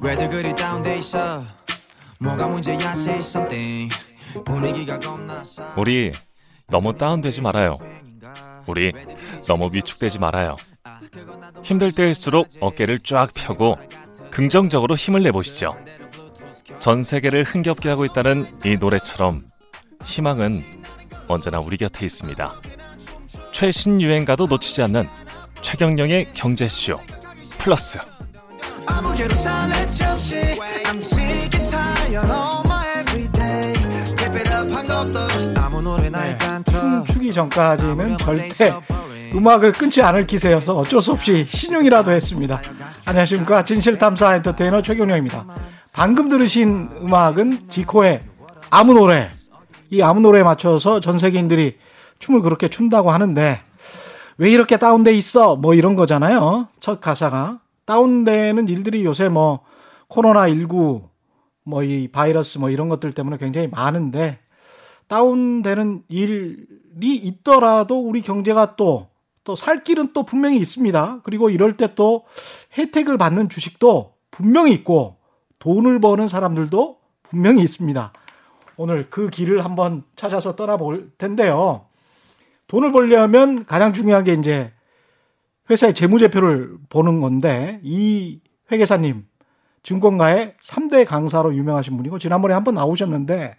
왜들 그리 다운돼 있어 뭐가 문제야 say something 분위기가 겁나 싸 우리 너무 다운되지 말아요. 우리 너무 위축되지 말아요. 힘들 때일수록 어깨를 쫙 펴고 긍정적으로 힘을 내보시죠. 전 세계를 흥겹게 하고 있다는 이 노래처럼 희망은 언제나 우리 곁에 있습니다. 최신 유행가도 놓치지 않는 최경령의 경제쇼 플러스 틀어 춤추기 전까지는 절대 음악을 끊지 않을 기세여서 어쩔 수 없이 신용이라도 했습니다. 안녕하십니까. 진실탐사 엔터테이너 최경영입니다. 방금 들으신 음악은 지코의 아무 노래. 이 아무 노래에 맞춰서 전 세계인들이 춤을 그렇게 춘다고 하는데 왜 이렇게 다운돼 있어? 뭐 이런 거잖아요. 첫 가사가. 다운되는 일들이 요새 뭐 코로나 19 뭐 이 바이러스 뭐 이런 것들 때문에 굉장히 많은데 다운되는 일이 있더라도 우리 경제가 또, 또 살 길은 또 분명히 있습니다. 그리고 이럴 때 또 혜택을 받는 주식도 분명히 있고 돈을 버는 사람들도 분명히 있습니다. 오늘 그 길을 한번 찾아서 떠나볼 텐데요. 돈을 벌려면 가장 중요한 게 이제 회사의 재무제표를 보는 건데 이 회계사님 증권가의 3대 강사로 유명하신 분이고 지난번에 한번 나오셨는데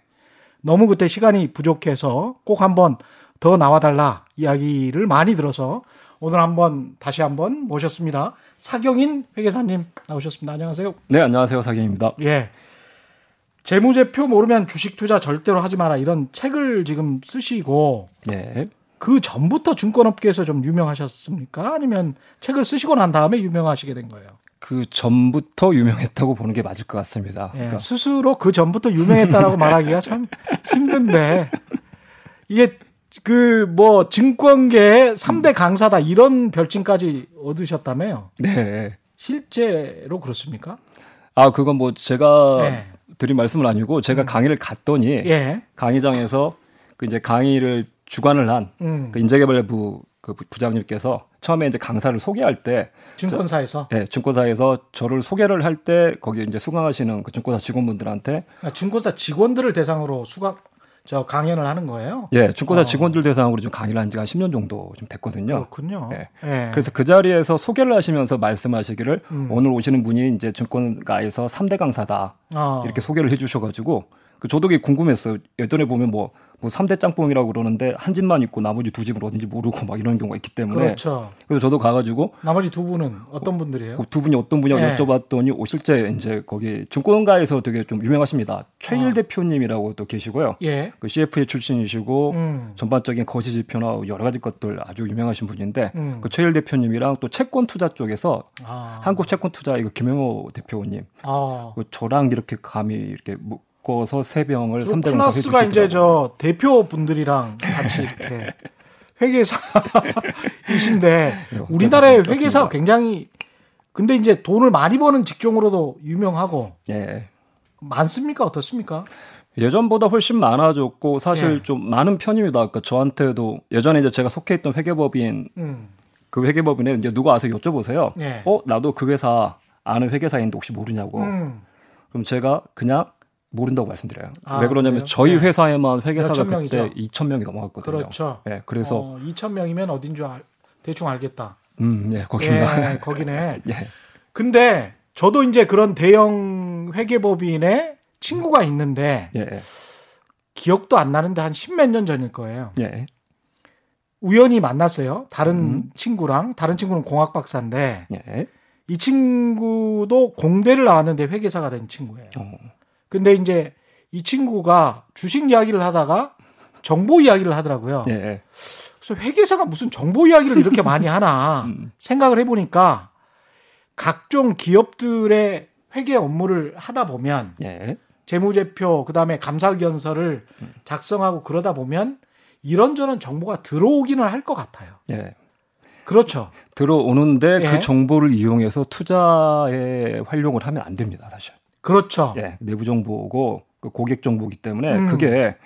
너무 그때 시간이 부족해서 꼭 한번 더 나와달라 이야기를 많이 들어서 오늘 한번 다시 한번 모셨습니다. 사경인 회계사님 나오셨습니다. 안녕하세요. 네, 안녕하세요. 사경입니다. 예. 재무제표 모르면 주식 투자 절대로 하지 마라 이런 책을 지금 쓰시고 네. 그 전부터 증권업계에서 좀 유명하셨습니까? 아니면 책을 쓰시고 난 다음에 유명하시게 된 거예요? 그 전부터 유명했다고 보는 게 맞을 것 같습니다. 예, 그러니까 스스로 그 전부터 유명했다라고 말하기가 참 힘든데 이게 그 뭐 증권계의 3대 강사다 이런 별칭까지 얻으셨다며요. 네. 실제로 그렇습니까? 아, 그건 뭐 제가 네. 드린 말씀은 아니고 제가 강의를 갔더니 예. 강의장에서 그 이제 강의를 주관을 한 음. 그 인재개발부 그 부장님께서 처음에 이제 강사를 소개할 때 증권사에서 예, 증권사에서 저를 소개를 할 때 거기 이제 수강하시는 그 증권사 직원분들한테 아, 증권사 직원들을 대상으로 수강 저 강연을 하는 거예요. 예, 증권사 어. 직원들 대상으로 좀 강의를 한 지가 한 10년 정도 좀 됐거든요. 그렇군요. 예. 예. 그래서 그 자리에서 소개를 하시면서 말씀하시기를 음. 오늘 오시는 분이 이제 증권가에서 3대 강사다. 어. 이렇게 소개를 해 주셔 가지고 그 저도 그게 궁금했어요. 예전에 보면 뭐, 뭐 3대 짱뽕이라고 그러는데 한 집만 있고 나머지 두 집은 어딘지 모르고 막 이런 경우가 있기 때문에 그렇죠. 그래서 저도 가가지고 나머지 두 분은 어떤 분들이에요? 두 분이 어떤 분이냐고 예. 여쭤봤더니 오, 실제 이제 거기 증권가에서 되게 좀 유명하십니다. 최일 아. 대표님이라고 또 계시고요. 예. 그 CFA 출신이시고 음. 전반적인 거시 지표나 여러 가지 것들 아주 유명하신 분인데 음. 그 최일 대표님이랑 또 채권 투자 쪽에서 아. 한국 채권 투자 이거 김영호 대표님 아. 그 저랑 이렇게 감히 이렇게 묶어서 세 병을 주로 3대 플러스가 이제 저 대표 분들이랑 같이 이렇게 회계사이신데 우리나라의 그렇습니다. 회계사가 굉장히 근데 이제 돈을 많이 버는 직종으로도 유명하고 예. 많습니까 어떻습니까? 예전보다 훨씬 많아졌고 사실 예. 좀 많은 편입니다. 그러니까 저한테도 예전에 이제 제가 속해 있던 회계법인 음. 그 회계법인에 이제 누가 와서 여쭤보세요. 예. 어 나도 그 회사 아는 회계사인데 혹시 모르냐고. 음. 그럼 제가 그냥 모른다고 말씀드려요. 아, 왜 그러냐면 그래요? 저희 네. 회사에만 회계사가 그때 명이죠? 2천 명이 넘어갔거든요. 그렇죠. 예, 그래서 어, 2천 명이면 어딘 줄 알, 대충 알겠다. 음, 예, 거기입니다. 예, 거기네. 예. 근데 저도 이제 그런 대형 회계법인에 친구가 있는데 예, 예, 기억도 안 나는데 한 십몇 년 전일 거예요. 예, 우연히 만났어요. 다른 음. 친구랑 다른 친구는 공학 박사인데 예. 이 친구도 공대를 나왔는데 회계사가 된 친구예요. 어, 근데 이제 이 친구가 주식 이야기를 하다가 정보 이야기를 하더라고요. 예, 예. 그래서 회계사가 무슨 정보 이야기를 이렇게 많이 하나 음. 생각을 해보니까 각종 기업들의 회계 업무를 하다 보면 예. 재무제표 그다음에 감사 의견서를 작성하고 그러다 보면 이런저런 정보가 들어오기는 할 것 같아요. 예. 그렇죠. 들어오는데 예. 그 정보를 이용해서 투자에 활용을 하면 안 됩니다, 사실. 그렇죠. 예, 내부 정보고 그 고객 정보기 때문에 음. 그게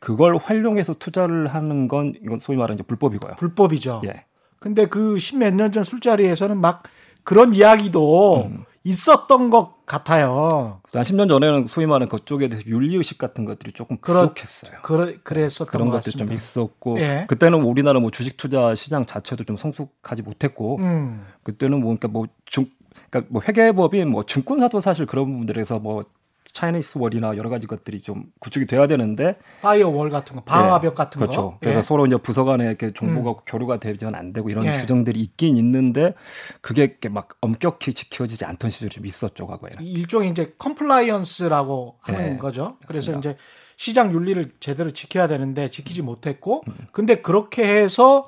그걸 활용해서 투자를 하는 건 이건 소위 말하는 이제 불법이고요. 불법이죠. 예. 근데 그 십몇 년 전 술자리에서는 막 그런 이야기도 음. 있었던 것 같아요. 한 10년 전에는 소위 말하는 그쪽에 대해서 윤리의식 같은 것들이 조금 그렇- 부족했어요. 그래, 그랬었던 그런 것 것들이 좀. 있었고 예. 그때는 뭐 우리나라 뭐 주식 투자 시장 자체도 좀 성숙하지 못했고 음, 그때는 뭐 그러니까 뭐 중 그러니까 뭐 회계법인 뭐 증권사도 사실 그런 부분들에서 뭐 Chinese wall이나 여러 가지 것들이 좀 구축이 돼야 되는데 firewall 같은 거, 방화벽 같은 그렇죠. 거. 그래서 예. 서로 이제 부서 간에 이렇게 정보가 교류가 되면 안 되고 이런 예. 규정들이 있긴 있는데 그게 이렇게 막 엄격히 지켜지지 않던 시절이 좀 있었죠 과거에는. 일종의 이제 compliance라고 하는 네, 거죠. 그래서 맞습니다. 이제 시장 윤리를 제대로 지켜야 되는데 지키지 못했고, 음. 근데 그렇게 해서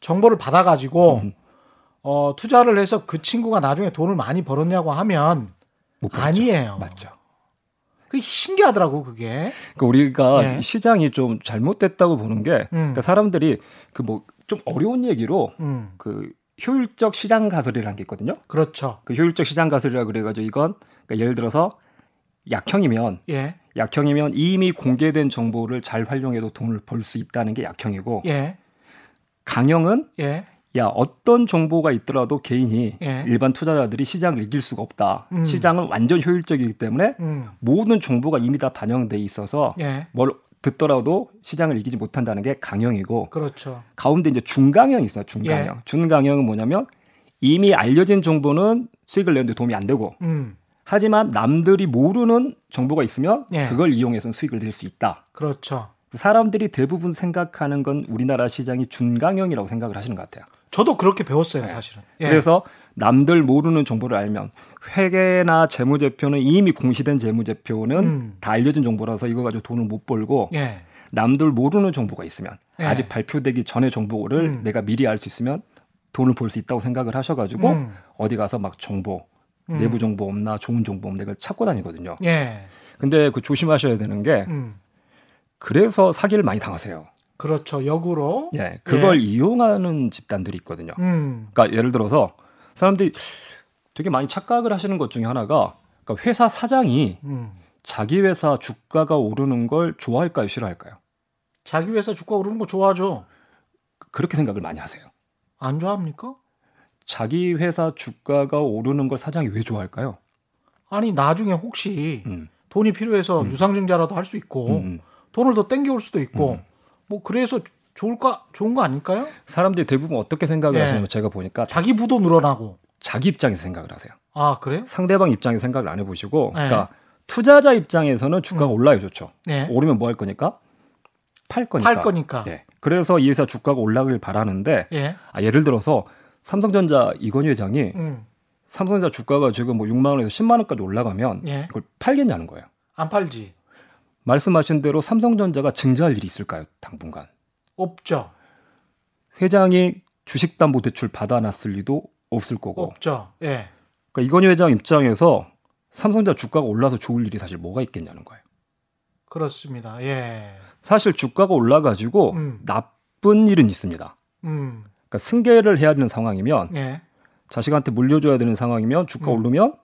정보를 받아가지고 음. 어, 투자를 해서 그 친구가 나중에 돈을 많이 벌었냐고 하면. 아니에요. 맞죠. 그게 신기하더라고 그게. 그러니까 우리가 네. 이 시장이 좀 잘못됐다고 보는 게 음. 그러니까 사람들이 그 뭐 좀 어려운 얘기로 음, 그 효율적 시장 가설이라는 게 있거든요. 그렇죠. 그 효율적 시장 가설이라 그래가지고 이건 그러니까 예를 들어서 약형이면 예, 약형이면 이미 공개된 정보를 잘 활용해도 돈을 벌 수 있다는 게 약형이고 예, 강형은 예, 야 어떤 정보가 있더라도 개인이 예. 일반 투자자들이 시장을 이길 수가 없다. 음. 시장은 완전 효율적이기 때문에 음, 모든 정보가 이미 다 반영돼 있어서 예, 뭘 듣더라도 시장을 이기지 못한다는 게 강형이고 그렇죠. 가운데 이제 중강형이 있어요. 중강형. 예. 중강형은 뭐냐면 이미 알려진 정보는 수익을 내는데 도움이 안 되고 음, 하지만 남들이 모르는 정보가 있으면 예. 그걸 이용해서는 수익을 낼 수 있다. 그렇죠. 사람들이 대부분 생각하는 건 우리나라 시장이 중강형이라고 생각을 하시는 것 같아요. 저도 그렇게 배웠어요, 사실은. 예. 네. 그래서 남들 모르는 정보를 알면 회계나 재무제표는 이미 공시된 재무제표는 음. 다 알려진 정보라서 이거 가지고 돈을 못 벌고 예, 남들 모르는 정보가 있으면 예. 아직 발표되기 전의 정보를 음. 내가 미리 알 수 있으면 돈을 벌 수 있다고 생각을 하셔가지고 음. 어디 가서 막 정보 음. 내부 정보 없나 좋은 정보 없나 이걸 찾고 다니거든요. 예, 근데 그 조심하셔야 되는 게 음, 그래서 사기를 많이 당하세요. 그렇죠. 역으로. 예, 그걸 이용하는 집단들이 있거든요. 음, 그러니까 예를 들어서 사람들이 되게 많이 착각을 하시는 것 중에 하나가 그러니까 회사 사장이 음. 자기 회사 주가가 오르는 걸 좋아할까요, 싫어할까요? 자기 회사 주가 오르는 거 좋아하죠. 그렇게 생각을 많이 하세요. 안 좋아합니까? 자기 회사 주가가 오르는 걸 사장이 왜 좋아할까요? 아니 나중에 혹시 음, 돈이 필요해서 음. 유상증자라도 할 수 있고 음, 음. 돈을 더 땡겨올 수도 있고 음. 뭐 그래서 좋을까 좋은 거 아닐까요? 사람들이 대부분 어떻게 생각을 예. 하시냐면 제가 보니까 자기 부도 늘어나고. 자기 입장에서 생각을 하세요. 아 그래요? 상대방 입장에서 생각을 안 해보시고, 네. 그러니까 투자자 입장에서는 주가가 음. 올라야 좋죠. 네. 오르면 뭐 할 거니까? 팔 거니까. 팔 거니까. 예. 그래서 이 회사 주가가 올라가길 바라는데, 예. 아, 예를 들어서 삼성전자 이건희 회장이 음. 삼성전자 주가가 지금 뭐 6만 원에서 10만 원까지 올라가면 예. 그걸 팔겠냐는 거예요. 안 팔지. 말씀하신 대로 삼성전자가 증자할 일이 있을까요? 당분간. 없죠. 회장이 주식담보대출 받아놨을 리도 없을 거고. 없죠. 예. 그러니까 이건희 회장 입장에서 삼성전자 주가가 올라서 좋을 일이 사실 뭐가 있겠냐는 거예요. 그렇습니다. 예. 사실 주가가 올라가지고 음. 나쁜 일은 있습니다. 음. 그러니까 승계를 해야 되는 상황이면 예. 자식한테 물려줘야 되는 상황이면 주가 음. 오르면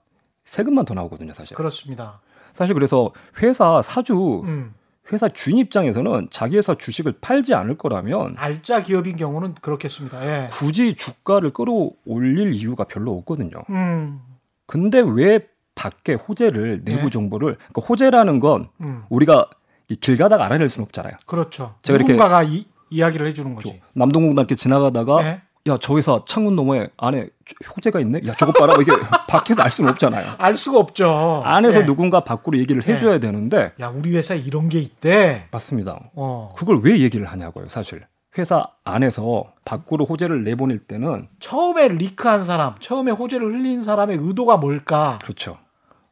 세금만 더 나오거든요, 사실. 그렇습니다. 사실 그래서 회사 사주, 음. 회사 주인 입장에서는 자기 회사 주식을 팔지 않을 거라면 알짜 기업인 경우는 그렇겠습니다. 예. 굳이 주가를 끌어올릴 이유가 별로 없거든요. 음. 근데 왜 밖에 호재를 내부 네. 정보를 그러니까 호재라는 건 음. 우리가 이길 가다가 알아낼 수는 없잖아요. 그렇죠. 제가 이렇게- 누군가가 이, 이야기를 해주는 거지. 남동공단 이렇게 지나가다가 예. 야저 회사 창문 너머에 안에 호재가 있네. 야 저거 봐라. 뭐 이게 밖에서 알 수는 없잖아요. 알 수가 없죠. 안에서 예. 누군가 밖으로 얘기를 네. 해줘야 되는데 야 우리 회사에 이런 게 있대. 맞습니다. 어. 그걸 왜 얘기를 하냐고요, 사실. 회사 안에서 밖으로 호재를 내보낼 때는 처음에 리크한 사람, 처음에 호재를 흘린 사람의 의도가 뭘까? 그렇죠.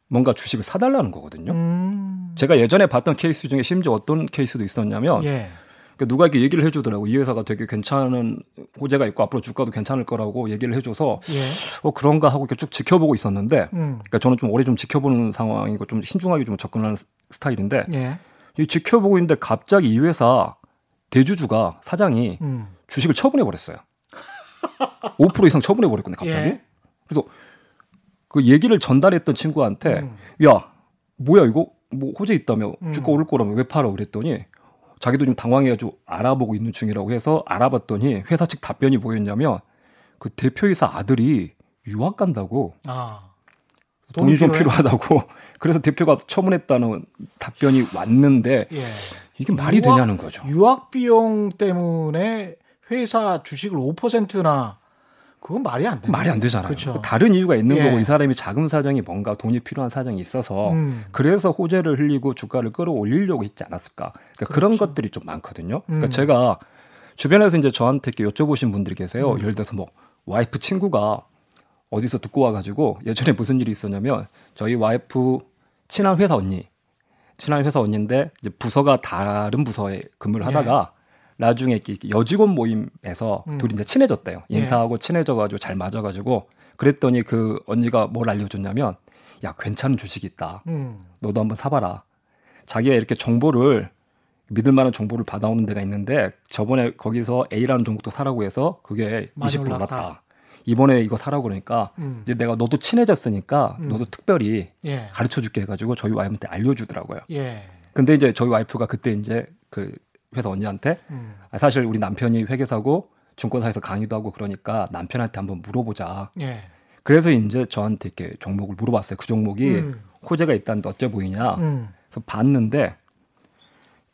뭔가 주식을 사달라는 거거든요. 음. 제가 예전에 봤던 케이스 중에 심지어 어떤 케이스도 있었냐면 예. 그 누가 이렇게 얘기를 해주더라고 이 회사가 되게 괜찮은 호재가 있고 앞으로 주가도 괜찮을 거라고 얘기를 해줘서 예. 어 그런가 하고 이렇게 쭉 지켜보고 있었는데 음. 그러니까 저는 좀 오래 좀 지켜보는 상황이고 좀 신중하게 좀 접근하는 스- 스타일인데 예. 이 지켜보고 있는데 갑자기 이 회사 대주주가 사장이 음. 주식을 처분해 버렸어요. 5% 이상 처분해 버렸거든요, 갑자기. 예. 그래서 그 얘기를 전달했던 친구한테 음. 야 뭐야 이거 뭐 호재 있다며 음. 주가 오를 거라며 왜 팔아 그랬더니 자기도 좀 당황해가지고 알아보고 있는 중이라고 해서 알아봤더니 회사 측 답변이 뭐였냐면 그 대표이사 아들이 유학 간다고 아. 돈이 좀? 필요하다고 그래서 대표가 처분했다는 답변이 왔는데 예. 이게 말이 유학- 되냐는 거죠. 유학 비용 때문에 회사 주식을 5%나 그건 말이 안 돼. 말이 안 되잖아요. 그렇죠. 다른 이유가 있는 예. 거고 이 사람이 자금 사정이 뭔가 돈이 필요한 사정이 있어서 음. 그래서 호재를 흘리고 주가를 끌어올리려고 했지 않았을까. 그러니까 그런 그렇죠. 것들이 좀 많거든요. 그러니까 음. 제가 주변에서 이제 저한테 이렇게 여쭤보신 분들이 계세요. 음. 예를 들어서 뭐 와이프 친구가 어디서 듣고 와가지고 예전에 무슨 일이 있었냐면 저희 와이프 친한 회사 언니, 친한 회사 언니인데 이제 부서가 다른 부서에 근무를 하다가 나중에 여직원 모임에서 네. 음. 둘이 이제 친해졌대요. 예. 인사하고 친해져가지고 잘 맞아가지고 그랬더니 그 언니가 뭘 알려줬냐면 야 괜찮은 주식이 있다. 음. 너도 한번 사봐라. 자기가 이렇게 정보를 믿을 만한 정보를 받아오는 데가 있는데 저번에 거기서 A라는 종목도 사라고 해서 그게 많이 20% 올랐다. 올랐다. 이번에 이거 사라고 그러니까 음. 이제 내가 너도 친해졌으니까 음. 너도 특별히 예. 가르쳐 줄게 해가지고 저희 와이프한테 알려주더라고요. 예. 근데 이제 저희 와이프가 그때 이제 그 회사 언니한테 음. 아, 사실 우리 남편이 회계사고 증권사에서 강의도 하고 그러니까 남편한테 한번 물어보자. 예. 그래서 이제 저한테 이렇게 종목을 물어봤어요. 그 종목이 음. 호재가 있다는데 어째 보이냐. 음. 그래서 봤는데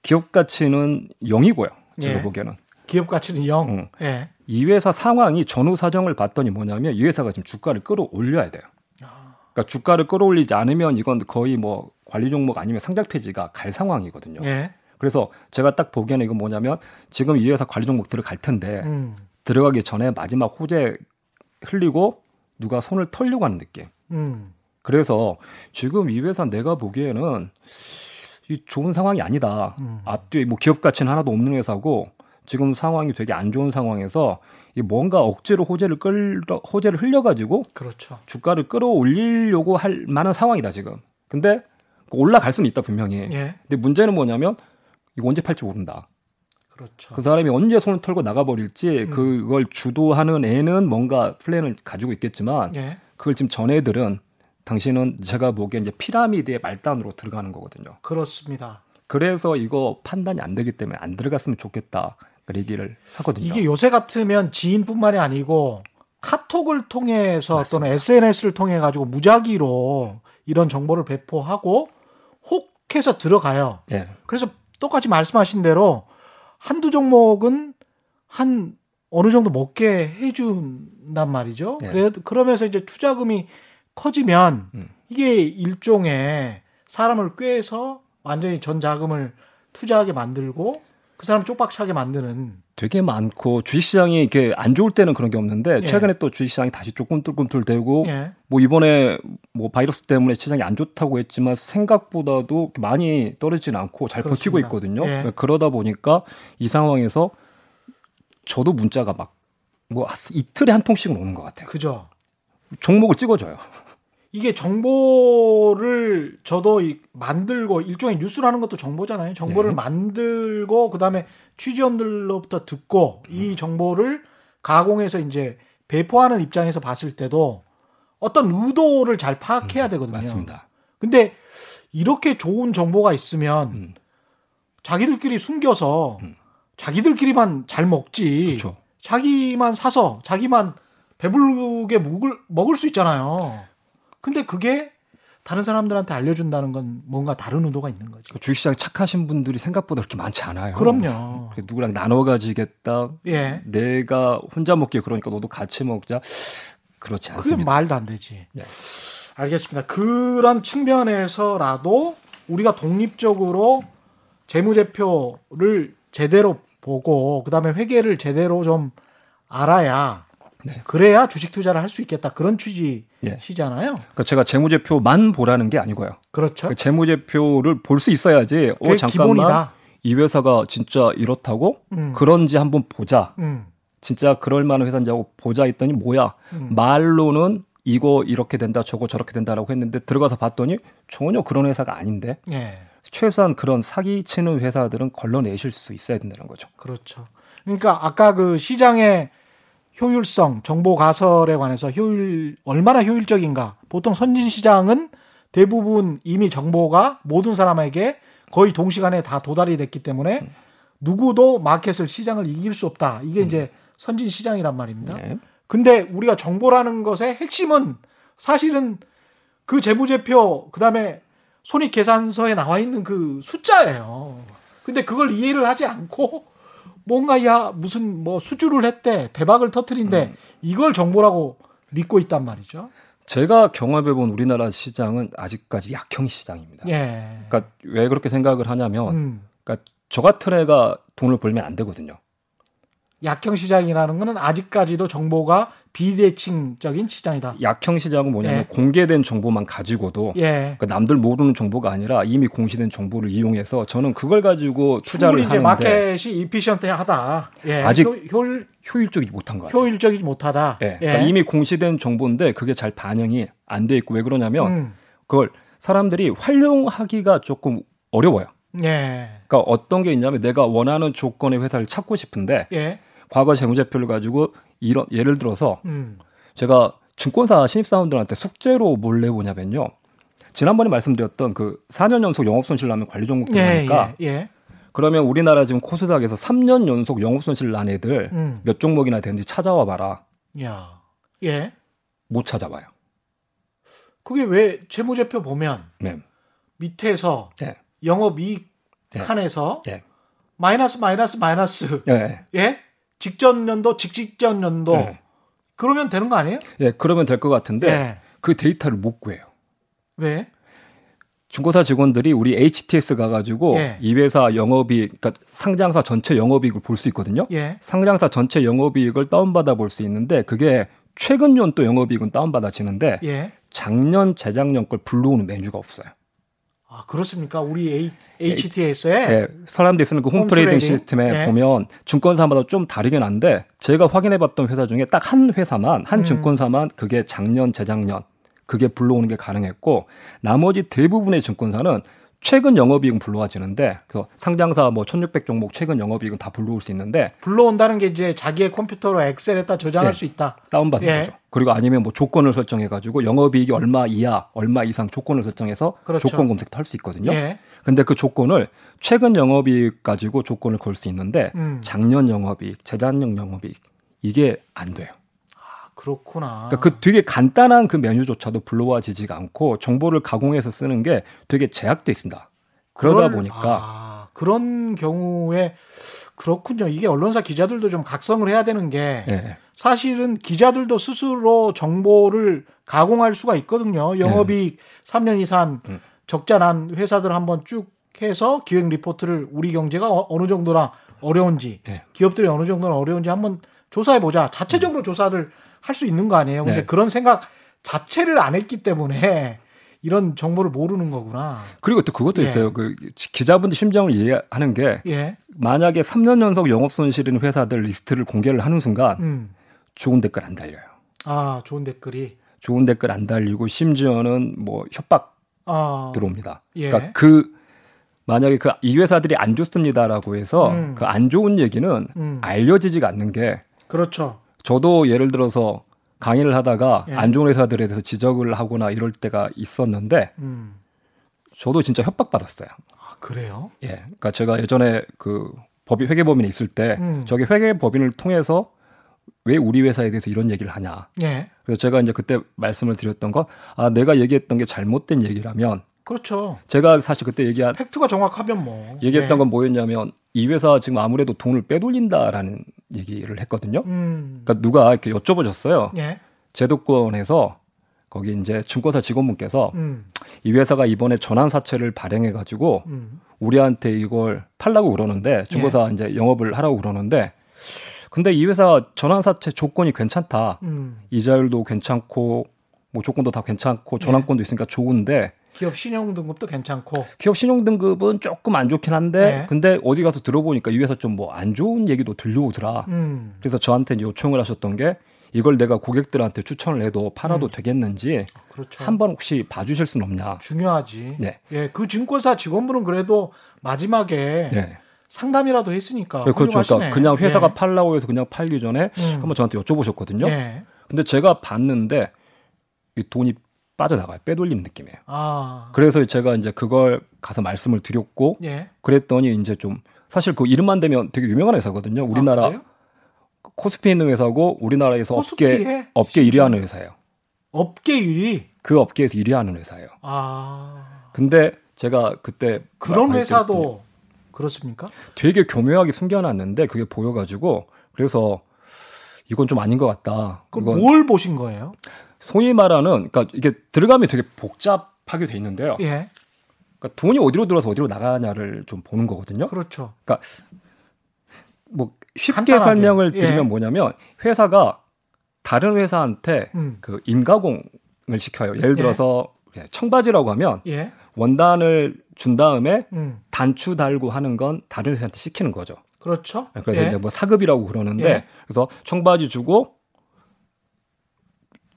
기업 가치는 0이고요. 제가 예. 보기에는. 기업 가치는 0. 응. 예. 이 회사 상황이 전후 사정을 봤더니 뭐냐면 이 회사가 지금 주가를 끌어올려야 돼요. 아. 그러니까 주가를 끌어올리지 않으면 이건 거의 뭐 관리 종목 아니면 상장 폐지가 갈 상황이거든요. 예. 그래서 제가 딱 보기에는 이건 뭐냐면 지금 이 회사 관리 종목 들어갈 텐데 음. 들어가기 전에 마지막 호재 흘리고 누가 손을 털려고 하는 느낌. 음. 그래서 지금 이 회사 내가 보기에는 이 좋은 상황이 아니다. 음. 앞뒤에 뭐 기업 가치는 하나도 없는 회사고 지금 상황이 되게 안 좋은 상황에서 이 뭔가 억지로 호재를 끌어 호재를 흘려가지고 그렇죠. 주가를 끌어올리려고 할 만한 상황이다 지금. 근데 올라갈 수는 있다 분명히. 예. 근데 문제는 뭐냐면 이거 언제 팔지 모른다. 그렇죠. 그 사람이 언제 손을 털고 나가버릴지 음. 그걸 주도하는 애는 뭔가 플랜을 가지고 있겠지만 예. 그걸 지금 전 애들은 당신은 제가 보기엔 이제 피라미드의 말단으로 들어가는 거거든요. 그렇습니다. 그래서 이거 판단이 안 되기 때문에 안 들어갔으면 좋겠다. 그 얘기를 하거든요. 이게 요새 같으면 지인뿐만이 아니고 카톡을 통해서 또는 SNS를 통해 가지고 무작위로 이런 정보를 배포하고 혹해서 들어가요. 예. 그래서 똑같이 말씀하신 대로 한두 종목은 한 어느 정도 먹게 해준단 말이죠. 네. 그래 그러면서 이제 투자금이 커지면 음. 이게 일종의 사람을 꿰서 완전히 전 자금을 투자하게 만들고 그 사람 쪽박차게 만드는 되게 많고 주식시장이 이렇게 안 좋을 때는 그런 게 없는데 예. 최근에 또 주식시장이 다시 조금 뚫꿈틀대고 예. 뭐 이번에 뭐 바이러스 때문에 시장이 안 좋다고 했지만 생각보다도 많이 떨어지진 않고 잘 버티고 그렇습니다. 있거든요. 예. 그러다 보니까 이 상황에서 저도 문자가 막 뭐 이틀에 한 통씩은 오는 것 같아요. 그죠. 종목을 찍어줘요. 이게 정보를 저도 이- 만들고 일종의 뉴스라는 것도 정보잖아요. 정보를 네. 만들고 그다음에 취재원들로부터 듣고 음. 이 정보를 가공해서 이제 배포하는 입장에서 봤을 때도 어떤 의도를 잘 파악해야 되거든요. 음, 맞습니다. 근데 이렇게 좋은 정보가 있으면 음. 자기들끼리 숨겨서 음. 자기들끼리만 잘 먹지. 그렇죠. 자기만 사서 자기만 배부르게 먹을 먹을 수 있잖아요. 근데 그게 다른 사람들한테 알려준다는 건 뭔가 다른 의도가 있는 거죠. 그 주식시장 착하신 분들이 생각보다 그렇게 많지 않아요. 그럼요. 그 누구랑 나눠 가지겠다. 예. 내가 혼자 먹기 그러니까 너도 같이 먹자. 그렇지 그게 않습니다. 말도 안 되지. 예. 알겠습니다. 그런 측면에서라도 우리가 독립적으로 재무제표를 제대로 보고 그다음에 회계를 제대로 좀 알아야 네. 그래야 주식 투자를 할 수 있겠다 그런 예. 취지시잖아요. 그러니까 제가 재무제표만 보라는 게 아니고요. 그렇죠. 그 재무제표를 볼 수 있어야지. 어 잠깐만 기본이다. 이 회사가 진짜 이렇다고 음. 그런지 한번 보자. 음. 진짜 그럴 만한 회사인지 하고 보자 했더니 뭐야 음. 말로는 이거 이렇게 된다 저거 저렇게 된다라고 했는데 들어가서 봤더니 전혀 그런 회사가 아닌데 예. 최소한 그런 사기치는 회사들은 걸러내실 수 있어야 된다는 거죠. 그렇죠. 그러니까 아까 그 시장의 효율성, 정보 가설에 관해서 효율 얼마나 효율적인가. 보통 선진 시장은 대부분 이미 정보가 모든 사람에게 거의 동시간에 다 도달이 됐기 때문에 누구도 마켓을 시장을 이길 수 없다. 이게 이제 선진 시장이란 말입니다. 네. 근데 우리가 정보라는 것의 핵심은 사실은 그 재무제표 그다음에 손익 계산서에 나와 있는 그 숫자예요. 근데 그걸 이해를 하지 않고 뭔가 야 무슨 뭐 수주를 했대 대박을 터트린대 이걸 정보라고 믿고 있단 말이죠. 제가 경험해본 우리나라 시장은 아직까지 약형 시장입니다. 예. 그러니까 왜 그렇게 생각을 하냐면, 음. 그러니까 저 같은 애가 돈을 벌면 안 되거든요. 약형 시장이라는 거는 아직까지도 정보가 비대칭적인 시장이다. 약형 시장은 뭐냐면 예. 공개된 정보만 가지고도 예. 그러니까 남들 모르는 정보가 아니라 이미 공시된 정보를 이용해서 저는 그걸 가지고 투자를 하는데 마켓이 이피션트하다. 예. 아직 효, 효, 효율적이지 못한 거 같아요. 효율적이지 못하다. 예. 그러니까 이미 공시된 정보인데 그게 잘 반영이 안 돼 있고 왜 그러냐면 음. 그걸 사람들이 활용하기가 조금 어려워요. 예. 그러니까 어떤 게 있냐면 내가 원하는 조건의 회사를 찾고 싶은데 예. 과거 재무제표를 가지고 이런 예를 들어서 음. 제가 증권사 신입사원들한테 숙제로 뭘 내보냐면요. 지난번에 말씀드렸던 그 4년 연속 영업손실 나면 관리 종목들 예. 예. 예. 그러면 우리나라 지금 코스닥에서 3년 연속 영업손실 난 애들 음. 몇 종목이나 되는지 찾아와 봐라. 야. 예. 못 찾아봐요. 그게 왜 재무제표 보면 네. 밑에서 예. 영업이익 예. 칸에서 예. 마이너스 마이너스 마이너스 예. 예? 직전 연도 직직전 연도 예. 그러면 되는 거 아니에요? 예, 그러면 될 것 같은데 예. 그 데이터를 못 구해요. 왜? 중고사 직원들이 우리 HTS 가가지고 예. 이 회사 영업이익, 그러니까 상장사 전체 영업이익을 볼 수 있거든요. 예. 상장사 전체 영업이익을 다운받아 볼 수 있는데 그게 최근 연도 영업이익은 다운받아지는데 예. 작년, 재작년 걸 불러오는 메뉴가 없어요. 아, 그렇습니까? 우리 HTS에 예, 사람들이 쓰는 그 홈트레이딩? 시스템에 예. 보면 증권사마다 좀 다르긴 한데 제가 확인해봤던 회사 중에 딱 한 회사만 한 음. 증권사만 그게 작년, 재작년 그게 불러오는 게 가능했고 나머지 대부분의 증권사는 최근 영업이익은 불러와지는데 그래서 상장사 뭐 1600 종목 최근 영업이익은 다 불러올 수 있는데 불러온다는 게 이제 자기의 컴퓨터로 엑셀에다 저장할 예. 수 있다. 다운받는 예. 거죠. 그리고 아니면 뭐 조건을 설정해 가지고 영업이익이 얼마 이하, 얼마 이상 조건을 설정해서 그렇죠. 조건 검색도 할 수 있거든요. 예. 근데 그 조건을 최근 영업이익 가지고 조건을 걸 수 있는데 음. 작년 영업이익, 재작년 영업이익 이게 안 돼요. 아, 그렇구나. 그러니까 그 되게 간단한 그 메뉴조차도 불러와지지가 않고 정보를 가공해서 쓰는 게 되게 제약돼 있습니다. 그러다 그럴- 보니까 아, 그런 경우에 그렇군요. 이게 언론사 기자들도 좀 각성을 해야 되는 게 예, 사실은 기자들도 스스로 정보를 가공할 수가 있거든요. 영업이익 3년 이상 음. 적자 난 회사들 한번 쭉 해서 기획 리포트를 우리 경제가 어- 어느 정도나 어려운지 예. 기업들이 어느 정도나 어려운지 한번 조사해 보자. 자체적으로 조사를 할 수 있는 거 아니에요. 근데 네. 그런 생각 자체를 안 했기 때문에 이런 정보를 모르는 거구나. 그리고 또 그것도 예. 있어요. 그 기자분들 심정을 이해하는 게 예. 만약에 3년 연속 영업 손실인 회사들 리스트를 공개를 하는 순간 음. 좋은 댓글 안 달려요. 아, 좋은 댓글이. 좋은 댓글 안 달리고 심지어는 뭐 협박 아. 들어옵니다. 예. 그러니까 그 만약에 그 이 회사들이 안 좋습니다라고 해서 음. 그안 좋은 얘기는 음. 알려지지가 않는 게 그렇죠. 저도 예를 들어서 강의를 하다가 예. 안 좋은 회사들에 대해서 지적을 하거나 이럴 때가 있었는데 음. 저도 진짜 협박받았어요. 아, 그래요? 예. 그러니까 제가 예전에 그 법인 회계법인에 있을 때 음. 저기 회계법인을 통해서 왜 우리 회사에 대해서 이런 얘기를 하냐. 예. 그래서 제가 이제 그때 말씀을 드렸던 건 아, 내가 얘기했던 게 잘못된 얘기라면 그렇죠. 제가 사실 그때 얘기한 팩트가 정확하면 뭐. 얘기했던 예. 건 뭐였냐면 이 회사 지금 아무래도 돈을 빼돌린다라는 얘기를 했거든요. 음. 그러니까 누가 이렇게 여쭤보셨어요. 예. 제도권에서 거기 이제 증권사 직원분께서 음. 이 회사가 이번에 전환 사채를 발행해 가지고 음. 우리한테 이걸 팔라고 그러는데 증권사 예. 이제 영업을 하라고 그러는데 근데 이 회사 전환 사채 조건이 괜찮다. 음. 이자율도 괜찮고 뭐 조건도 다 괜찮고 전환권도 있으니까 좋은데 기업 신용 등급도 괜찮고. 기업 신용 등급은 조금 안 좋긴 한데 네. 근데 어디 가서 들어보니까 이 회사 좀뭐 안 좋은 얘기도 들려오더라. 음. 그래서 저한테 요청을 하셨던 게 이걸 내가 고객들한테 추천을 해도 팔아도 음. 되겠는지 그렇죠. 한번 혹시 봐주실 수는 없냐? 중요하지. 네. 예. 그 증권사 직원분은 그래도 마지막에 네. 상담이라도 했으니까. 네, 그렇죠. 그러니까 그냥 회사가 예. 팔라고 해서 그냥 팔기 전에 음. 한번 저한테 여쭤보셨거든요. 예. 근데 제가 봤는데 이 돈이 빠져나가요. 빼돌리는 느낌이에요. 아. 그래서 제가 이제 그걸 가서 말씀을 드렸고 예. 그랬더니 이제 좀 사실 그 이름만 되면 되게 유명한 회사거든요. 우리나라 아? 코스피에 있는 회사고 우리나라에서 코스피에? 업계 업계 1위 하는 회사예요. 업계 1위. 그 업계에서 1위 하는 회사예요. 아. 근데 제가 그때 그런 말- 회사도 그렇습니까? 되게 교묘하게 숨겨놨는데 그게 보여가지고 그래서 이건 좀 아닌 것 같다. 그 이건 뭘 보신 거예요? 소위 말하는 그러니까 이게 들어가면 되게 복잡하게 돼 있는데요. 예. 그러니까 돈이 어디로 들어서 어디로 나가냐를 좀 보는 거거든요. 그렇죠. 그러니까 뭐 쉽게 간단하게. 설명을 예. 드리면 뭐냐면 회사가 다른 회사한테 음. 그 임가공을 시켜요. 예를 예. 들어서 예, 청바지라고 하면 예. 원단을 준 다음에 음. 단추 달고 하는 건 다른 회사한테 시키는 거죠. 그렇죠. 그래서 예. 이제 뭐 사급이라고 그러는데 예. 그래서 청바지 주고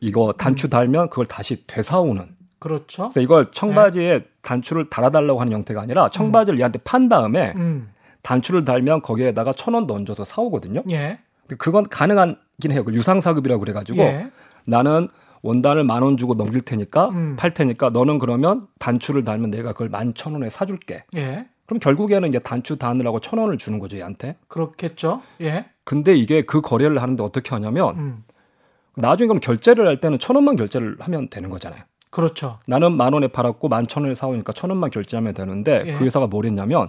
이거 음. 단추 달면 그걸 다시 되사오는. 그렇죠. 그래서 이걸 청바지에 단추를 달아달라고 하는 형태가 아니라 청바지를 얘한테 판 다음에 음. 단추를 달면 거기에다가 천원 얹어서 사오거든요. 예. 근데 그건 가능하긴 해요. 그 유상사급이라고 그래가지고 예. 나는 원단을 만 원 주고 넘길 테니까 음. 팔 테니까 너는 그러면 단추를 달면 내가 그걸 만 천 원에 사줄게. 예. 그럼 결국에는 이제 단추 다느라고 천 원을 주는 거죠 얘한테. 그렇겠죠. 예. 근데 이게 그 거래를 하는데 어떻게 하냐면 음. 나중에 그럼 결제를 할 때는 천 원만 결제를 하면 되는 거잖아요. 그렇죠. 나는 만 원에 팔았고 만 천 원에 사오니까 천 원만 결제하면 되는데 예. 그 회사가 뭘 했냐면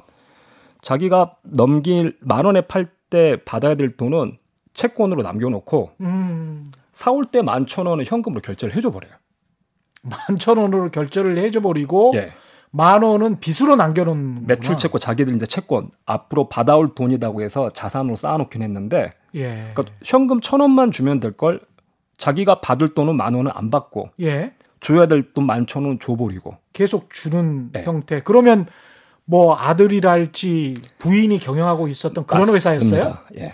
자기가 넘길 만 원에 팔 때 받아야 될 돈은 채권으로 남겨놓고 음. 사올 때 만 천 원을 현금으로 결제를 해줘 버려요. 만 천 원으로 결제를 해줘 버리고 예. 만 원은 빚으로 남겨놓는 매출 채권 자기들 이제 채권 앞으로 받아올 돈이라고 해서 자산으로 쌓아놓긴 했는데 예. 그러니까 현금 천 원만 주면 될 걸 자기가 받을 돈은 만 원을 안 받고 예. 줘야 될 돈 만천 원 줘버리고 계속 주는 네. 형태. 그러면 뭐 아들이랄지 부인이 경영하고 있었던 그런 회사였어요? 맞습니다. 예.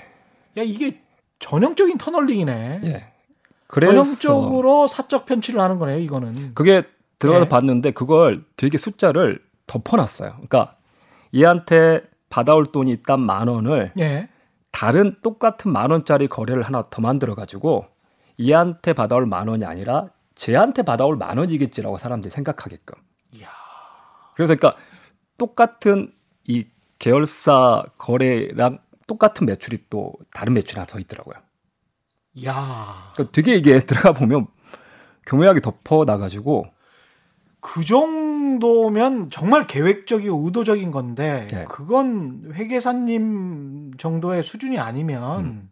야 이게 전형적인 터널링이네. 예. 그래서 전형적으로 사적 편취를 하는 거네요. 이거는. 그게 들어가서 예. 봤는데 그걸 되게 숫자를 덮어놨어요. 그러니까 얘한테 받아올 돈이 있단 만 원을 예. 다른 똑같은 만 원짜리 거래를 하나 더 만들어 가지고 얘한테 받아올 만 원이 아니라 쟤한테 받아올 만 원이겠지라고 사람들이 생각하게끔. 이야. 그래서 그러니까 똑같은 이 계열사 거래랑 똑같은 매출이 또 다른 매출이 하나 더 있더라고요. 야. 그러니까 되게 이게 들어가 보면 교묘하게 덮어 나가지고 그 정도면 정말 계획적이고 의도적인 건데 예. 그건 회계사님 정도의 수준이 아니면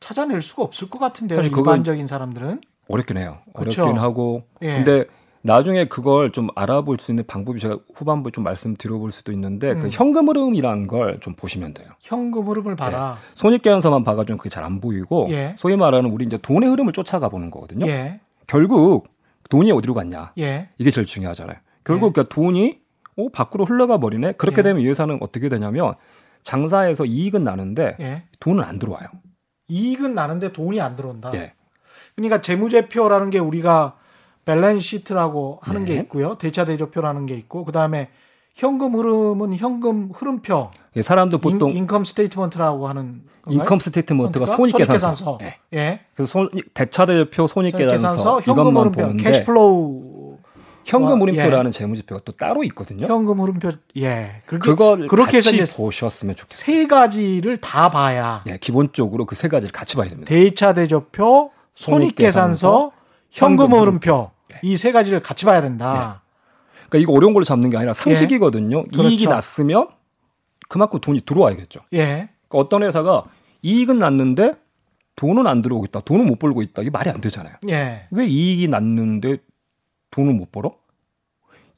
찾아낼 수가 없을 것 같은데요. 음. 사실 일반적인 사람들은. 어렵긴 해요. 그쵸. 어렵긴 하고. 예. 근데 나중에 그걸 좀 알아볼 수 있는 방법이 제가 후반부에 좀 말씀드려볼 수도 있는데 음. 그 현금 흐름이라는 걸 좀 보시면 돼요. 현금 흐름을 봐라. 손익계산서만 봐가지고 그게 잘 안 보이고 예. 소위 말하는 우리 이제 돈의 흐름을 쫓아가 보는 거거든요. 예. 결국 돈이 어디로 갔냐 예. 이게 제일 중요하잖아요. 결국 그러니까 돈이 어, 밖으로 흘러가 버리네. 그렇게 예. 되면 이 회사는 어떻게 되냐면 장사에서 이익은 나는데 예. 돈은 안 들어와요. 이익은 나는데 돈이 안 들어온다. 예. 그러니까 재무제표라는 게 우리가 balance sheet라고 하는 네. 게 있고요. 대차 대조표라는 게 있고 그다음에 현금 흐름은 현금 흐름표, 예, 사람도 보통 in, come statement라고 하는 건가요? income statement가 손익 계산서? 손익계산서. 손익계산서. 예. 예. 그래서 손, 대차 대표 손익 계산서 계산서, 현금 흐름표, cash flow, 현금 와, 흐름표라는 재무지표가 또 따로 있거든요. 현금 흐름표, 예. 그렇게 그걸 그렇게 해서 같이 이제 보셨으면 좋겠어요. 세 가지를 다 봐야 예, 기본적으로 그 세 가지를 같이 봐야 됩니다. 대차 대조표, 손익계산서, 현금 흐름표 예. 이세 가지를 같이 봐야 된다. 그러니까 이거 어려운 걸로 잡는 게 아니라 상식이거든요. 그렇죠. 이익이 났으면 그만큼 돈이 들어와야겠죠. 예. 그러니까 어떤 회사가 이익은 났는데 돈은 안 들어오고 있다. 돈은 못 벌고 있다. 이게 말이 안 되잖아요. 예. 왜 이익이 났는데 돈을 못 벌어?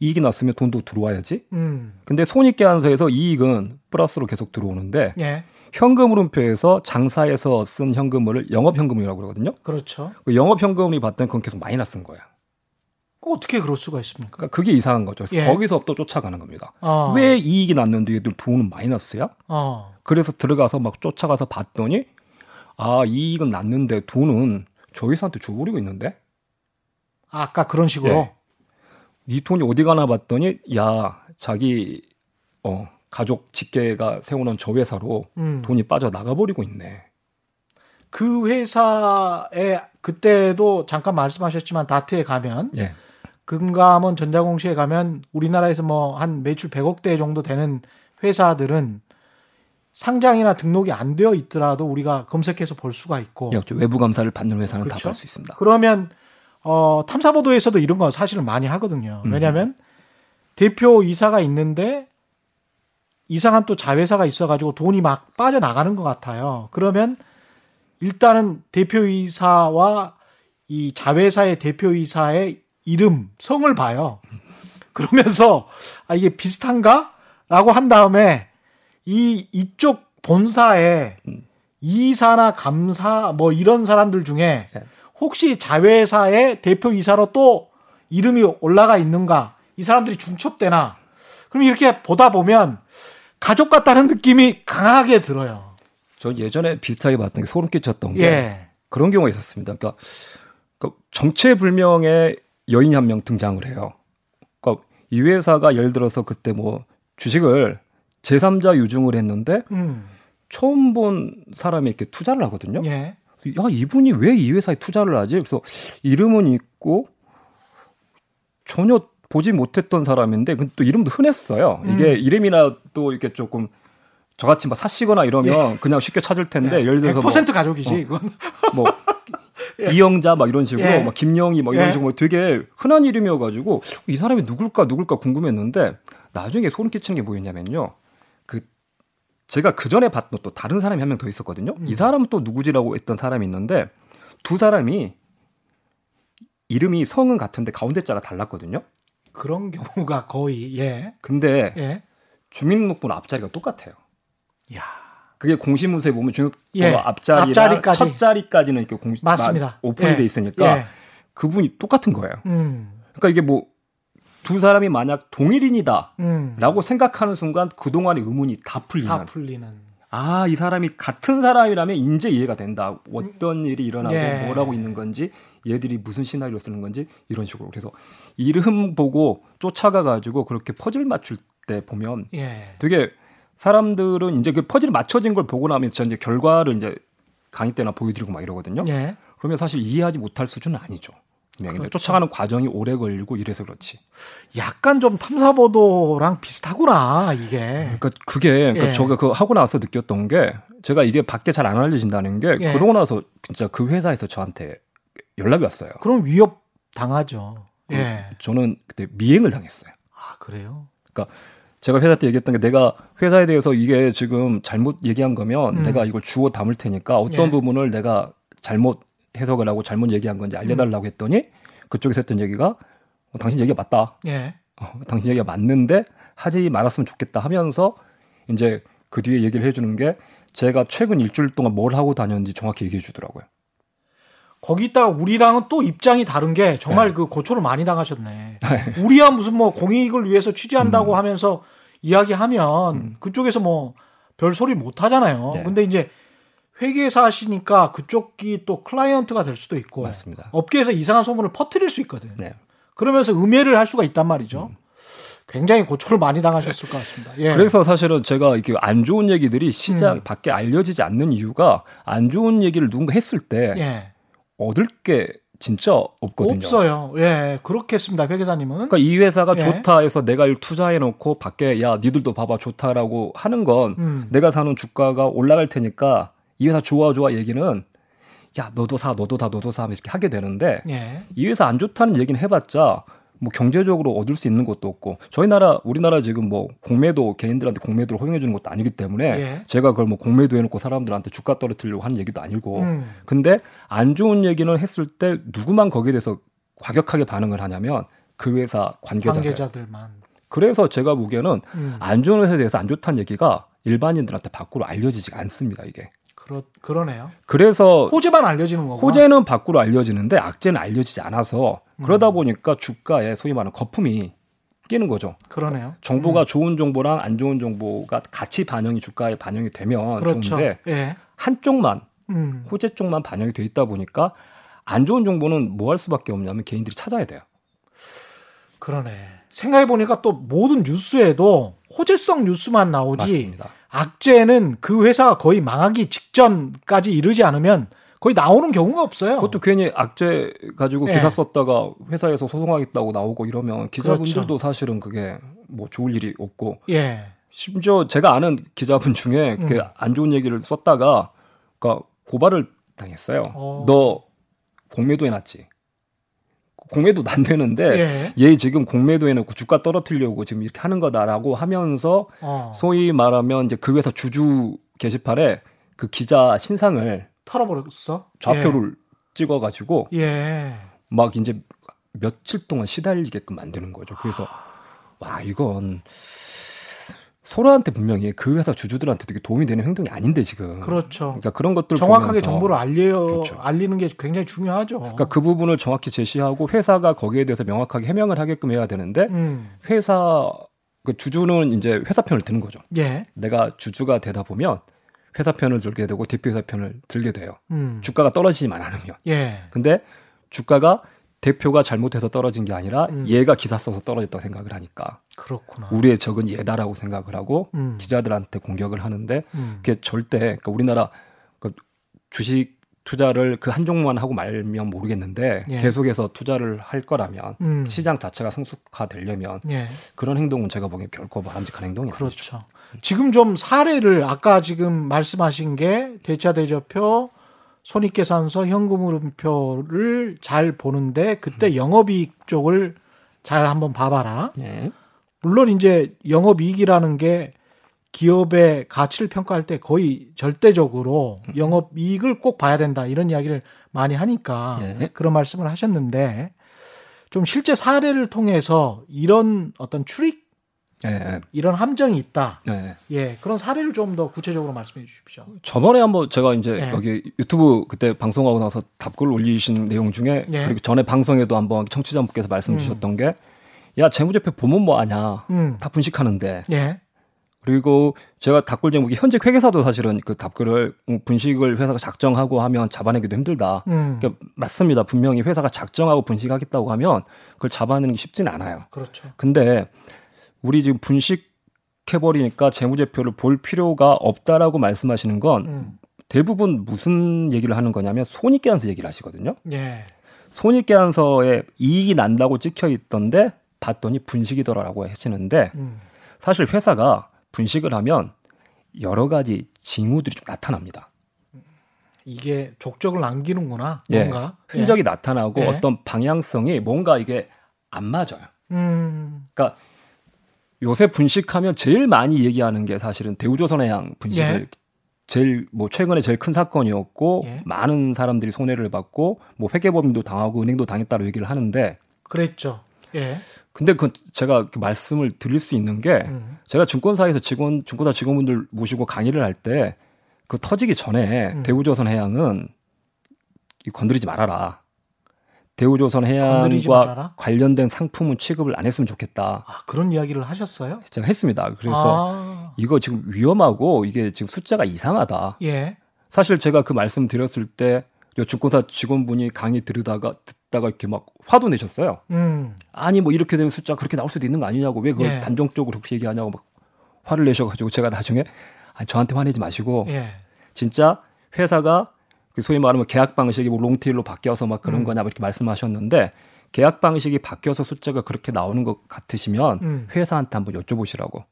이익이 났으면 돈도 들어와야지. 음. 근데 손익계산서에서 이익은 플러스로 계속 들어오는데 예. 현금 흐름표에서 장사에서 쓴 현금을 영업현금이라고 그러거든요. 그렇죠. 그 영업현금이 봤더니 그건 계속 마이너스인 거야. 어떻게 그럴 수가 있습니까? 그러니까 그게 이상한 거죠. 예. 거기서 또 쫓아가는 겁니다. 어. 왜 이익이 났는데 얘들 돈은 마이너스야? 어. 그래서 들어가서 막 쫓아가서 봤더니 아 이익은 났는데 돈은 저 회사한테 줘버리고 있는데 아 까 그런 식으로. 예. 이 돈이 어디 가나 봤더니 야 자기 어 가족 직계가 세우는 저 회사로 음. 돈이 빠져 나가버리고 있네. 그 회사에 그때도 잠깐 말씀하셨지만 다트에 가면 예. 금감원 전자공시에 가면 우리나라에서 뭐 한 매출 100억 대 정도 되는 회사들은 상장이나 등록이 안 되어 있더라도 우리가 검색해서 볼 수가 있고. 예, 외부 감사를 받는 회사는 그렇죠? 다볼 수 있습니다. 그러면 어, 탐사 보도에서도 이런 거 사실은 많이 하거든요. 음. 왜냐하면 대표 이사가 있는데 이상한 또 자회사가 있어가지고 돈이 막 빠져나가는 것 같아요. 그러면 일단은 대표이사와 이 자회사의 대표이사의 이름, 성을 봐요. 그러면서 아 이게 비슷한가? 라고 한 다음에 이 이쪽 본사에 이사나 감사 뭐 이런 사람들 중에 네. 혹시 자회사의 대표이사로 또 이름이 올라가 있는가? 이 사람들이 중첩되나? 그럼 이렇게 보다 보면 가족 같다는 느낌이 강하게 들어요. 저 예전에 비슷하게 봤던 게 소름 끼쳤던 게 예. 그런 경우가 있었습니다. 그러니까, 그러니까 정체불명의 여인이 한명 등장을 해요. 그러니까 이 회사가 예를 들어서 그때 뭐 주식을 제3자 유증을 했는데 음. 처음 본 사람이 이렇게 투자를 하거든요. 예. 야 이분이 왜 이 회사에 투자를 하지? 그래서 이름은 있고 전혀 보지 못했던 사람인데 근데 또 이름도 흔했어요. 이게 음. 이름이나 또 이렇게 조금 저같이 막 사시거나 이러면 그냥 쉽게 찾을 텐데 예를 들어서 100% 가족이지, 어. 이건. 뭐, 뭐 이영자 막 이런 식으로 예. 막 김영희 막 이런 예. 식으로 되게 흔한 이름이어가지고 이 사람이 누굴까 누굴까 궁금했는데 나중에 소름 끼치는 게 뭐였냐면요. 그 제가 그 전에 봤던 또 다른 사람이 한 명 더 있었거든요. 음. 이 사람은 또 누구지라고 했던 사람이 있는데 두 사람이 이름이 성은 같은데 가운데 자가 달랐거든요. 그런 경우가 거의, 예. 근데 예. 주민등록번호 앞자리가 똑같아요. 야 그게 공시문서에 보면 주민번호 예, 앞자리랑. 첫 자리까지는 이렇게 공 맞습니다. 오픈이 예. 돼 있으니까 예. 그분이 똑같은 거예요. 음. 그러니까 이게 뭐 두 사람이 만약 동일인이다라고 음. 생각하는 순간 그동안의 의문이 다 풀리는. 다 풀리는. 아, 이 사람이 같은 사람이라면 이제 이해가 된다. 어떤 일이 일어나고 예. 뭘 하고 있는 건지, 얘들이 무슨 시나리오 쓰는 건지 이런 식으로. 그래서 이름 보고 쫓아가 가지고 그렇게 퍼즐 맞출 때 보면 예. 되게 사람들은 이제 그 퍼즐 맞춰진 걸 보고 나면 저 이제 결과를 이제 강의 때나 보여드리고 막 이러거든요. 예. 그러면 사실 이해하지 못할 수준은 아니죠. 분명히. 그렇죠. 쫓아가는 과정이 오래 걸리고 이래서 그렇지. 약간 좀 탐사보도랑 비슷하구나, 이게. 그러니까 그게 그러니까 예. 저가 그 하고 나서 느꼈던 게 제가 이게 밖에 잘 안 알려진다는 게 예. 그러고 나서 진짜 그 회사에서 저한테 연락이 왔어요. 그럼 위협 당하죠. 예. 저는 그때 미행을 당했어요. 아, 그래요? 제가 회사 때 얘기했던 게 내가 회사에 대해서 이게 지금 잘못 얘기한 거면 음. 내가 이걸 주워 담을 테니까 어떤 예. 부분을 내가 잘못 해석을 하고 잘못 얘기한 건지 알려달라고 했더니 그쪽에서 했던 얘기가 어, 당신 얘기가 맞다. 예. 어, 당신 얘기가 맞는데 하지 말았으면 좋겠다 하면서 이제 그 뒤에 얘기를 해주는 게 제가 최근 일주일 동안 뭘 하고 다녔는지 정확히 얘기해 주더라고요. 거기다가 우리랑은 또 입장이 다른 게 정말 네. 그 고초를 많이 당하셨네. 우리야 무슨 뭐 공익을 위해서 취재한다고 음. 하면서 이야기하면 그쪽에서 뭐 별 소리 못 하잖아요. 네. 근데 이제 회계사 하시니까 그쪽이 또 클라이언트가 될 수도 있고 맞습니다. 업계에서 이상한 소문을 퍼뜨릴 수 있거든. 네. 그러면서 음해를 할 수가 있단 말이죠. 굉장히 고초를 많이 당하셨을 것 같습니다. 예. 그래서 사실은 제가 이렇게 안 좋은 얘기들이 시장 음. 밖에 알려지지 않는 이유가 안 좋은 얘기를 누군가 했을 때 예. 얻을 게 진짜 없거든요. 없어요. 예. 그렇겠습니다. 회계사님은. 그러니까 이 회사가 예. 좋다 해서 내가 투자해 놓고 밖에 야 니들도 봐봐 좋다라고 하는 건 음. 내가 사는 주가가 올라갈 테니까 이 회사 좋아 좋아 얘기는 야 너도 사 너도 사 너도 사 하면 이렇게 하게 되는데 예. 이 회사 안 좋다는 얘기는 해봤자 뭐 경제적으로 얻을 수 있는 것도 없고 저희 나라 우리나라 지금 뭐 공매도 개인들한테 공매도를 허용해 주는 것도 아니기 때문에 예. 제가 그걸 뭐 공매도 해놓고 사람들한테 주가 떨어뜨리려고 하는 얘기도 아니고 음. 근데 안 좋은 얘기는 했을 때 누구만 거기에 대해서 과격하게 반응을 하냐면 그 회사 관계자들. 관계자들만. 그래서 제가 보기에는 음. 안 좋은 회사에 대해서 안 좋다는 얘기가 일반인들한테 밖으로 알려지지가 않습니다 이게. 그렇 그러네요. 그래서 호재만 알려지는 거고. 호재는 밖으로 알려지는데 악재는 알려지지 않아서 음. 그러다 보니까 주가에 소위 말하는 거품이 끼는 거죠. 그러네요. 정보가 좋은 정보랑 안 좋은 정보가 같이 반영이 주가에 반영이 되면 그렇죠. 좋은데 예. 한쪽만 음. 호재 쪽만 반영이 돼 있다 보니까 안 좋은 정보는 뭐 할 수밖에 없냐면 개인들이 찾아야 돼요. 그러네. 생각해 보니까 또 모든 뉴스에도 호재성 뉴스만 나오지 맞습니다. 악재는 그 회사가 거의 망하기 직전까지 이르지 않으면 거의 나오는 경우가 없어요. 그것도 괜히 악재 가지고 예. 기사 썼다가 회사에서 소송하겠다고 나오고 이러면 기자분들도 그렇죠. 사실은 그게 뭐 좋을 일이 없고 예. 심지어 제가 아는 기자분 중에 음. 그안 좋은 얘기를 썼다가 그러니까 고발을 당했어요. 어. 너 공매도 해놨지. 공매도 안 되는데 예. 얘 지금 공매도 해놓고 주가 떨어뜨리려고 지금 이렇게 하는 거다라고 하면서 어. 소위 말하면 이제 그 회사 주주 게시판에 그 기자 신상을 털어버렸어. 좌표를 찍어가지고 예. 예. 막 이제 며칠 동안 시달리게끔 만드는 거죠. 그래서 와 이건 서로한테 분명히 그 회사 주주들한테 되게 도움이 되는 행동이 아닌데 지금. 그렇죠. 그러니까 그런 것들 정확하게 정보를 알려 그렇죠. 알리는 게 굉장히 중요하죠. 그러니까 그 부분을 정확히 제시하고 회사가 거기에 대해서 명확하게 해명을 하게끔 해야 되는데 음. 회사 그 주주는 이제 회사 편을 드는 거죠. 예. 내가 주주가 되다 보면 회사 편을 들게 되고 대표 회사 편을 들게 돼요. 음. 주가가 떨어지지만 않으면. 예. 근데 주가가 대표가 잘못해서 떨어진 게 아니라 음. 얘가 기사 써서 떨어졌다고 생각을 하니까 그렇구나. 우리의 적은 얘다라고 생각을 하고 음. 기자들한테 공격을 하는데 음. 그게 절대 그러니까 우리나라 그 주식 투자를 그 한 종목만 하고 말면 모르겠는데 예. 계속해서 투자를 할 거라면 음. 시장 자체가 성숙화되려면 예. 그런 행동은 제가 보기엔 결코 바람직한 행동이 아니죠. 그렇죠. 지금 좀 사례를 아까 지금 말씀하신 게 대차 대조표, 손익계산서, 현금흐름표를 잘 보는데 음. 그때 영업이익 쪽을 잘 한번 봐봐라. 예. 물론 이제 영업이익이라는 게 기업의 가치를 평가할 때 거의 절대적으로 음. 영업이익을 꼭 봐야 된다 이런 이야기를 많이 하니까 예. 그런 말씀을 하셨는데 좀 실제 사례를 통해서 이런 어떤 출입 예, 예. 이런 함정이 있다. 예. 예, 그런 사례를 좀 더 구체적으로 말씀해 주십시오. 저번에 한번 제가 이제 예. 여기 유튜브 그때 방송하고 나서 답글 올리신 내용 중에 예. 그리고 전에 방송에도 한번 청취자분께서 말씀 음. 주셨던 게 야 재무제표 보면 뭐 아냐 음, 다 분식하는데 예, 그리고 제가 답글 제목이 현재 회계사도 사실은 그 답글을 음, 분식을 회사가 작정하고 하면 잡아내기도 힘들다. 음, 그러니까 맞습니다. 분명히 회사가 작정하고 분식하겠다고 하면 그걸 잡아내는 게 쉽지는 않아요. 그렇죠. 근데 우리 지금 분식해 버리니까 재무제표를 볼 필요가 없다라고 말씀하시는 건 음, 대부분 무슨 얘기를 하는 거냐면 손익계산서 얘기를 하시거든요. 예, 손익계산서에 이익이 난다고 찍혀 있던데 봤더니 분식이더라라고 하시는데 음, 사실 회사가 분식을 하면 여러 가지 징후들이 좀 나타납니다. 이게 족적을 남기는구나. 예, 뭔가 흔적이 나타나고 예. 어떤 방향성이 뭔가 이게 안 맞아요. 예. 음, 그러니까 요새 분식하면 제일 많이 얘기하는 게 사실은 대우조선해양 분식을 예. 제일 뭐 최근에 제일 큰 사건이었고 예. 많은 사람들이 손해를 받고 뭐 회계법인도 당하고 은행도 당했다고 얘기를 하는데 그랬죠. 예, 근데 그 제가 그 말씀을 드릴 수 있는 게 음, 제가 증권사에서 직원 증권사 직원분들 모시고 강의를 할 때 그 터지기 전에 음. 대우조선 해양은 이 건드리지 말아라. 건드리지 대우조선 해양과 말아라? 관련된 상품은 취급을 안 했으면 좋겠다. 아 그런 이야기를 하셨어요? 제가 했습니다. 그래서 아, 이거 지금 위험하고 이게 지금 숫자가 이상하다. 예, 사실 제가 그 말씀 드렸을 때요 증권사 직원분이 강의 들으다가 듣다가 이렇게 막 화도 내셨어요. 음, 아니 뭐 이렇게 되면 숫자 그렇게 나올 수도 있는 거 아니냐고 왜 그걸 예. 단정적으로 그렇게 얘기하냐고 막 화를 내셔가지고 제가 나중에 아니 저한테 화내지 마시고 예, 진짜 회사가 그 소위 말하면 계약 방식이 뭐 롱테일로 바뀌어서 막 그런 음. 거냐 뭐 이렇게 말씀하셨는데 계약 방식이 바뀌어서 숫자가 그렇게 나오는 것 같으시면 음. 회사한테 한번 여쭤보시라고.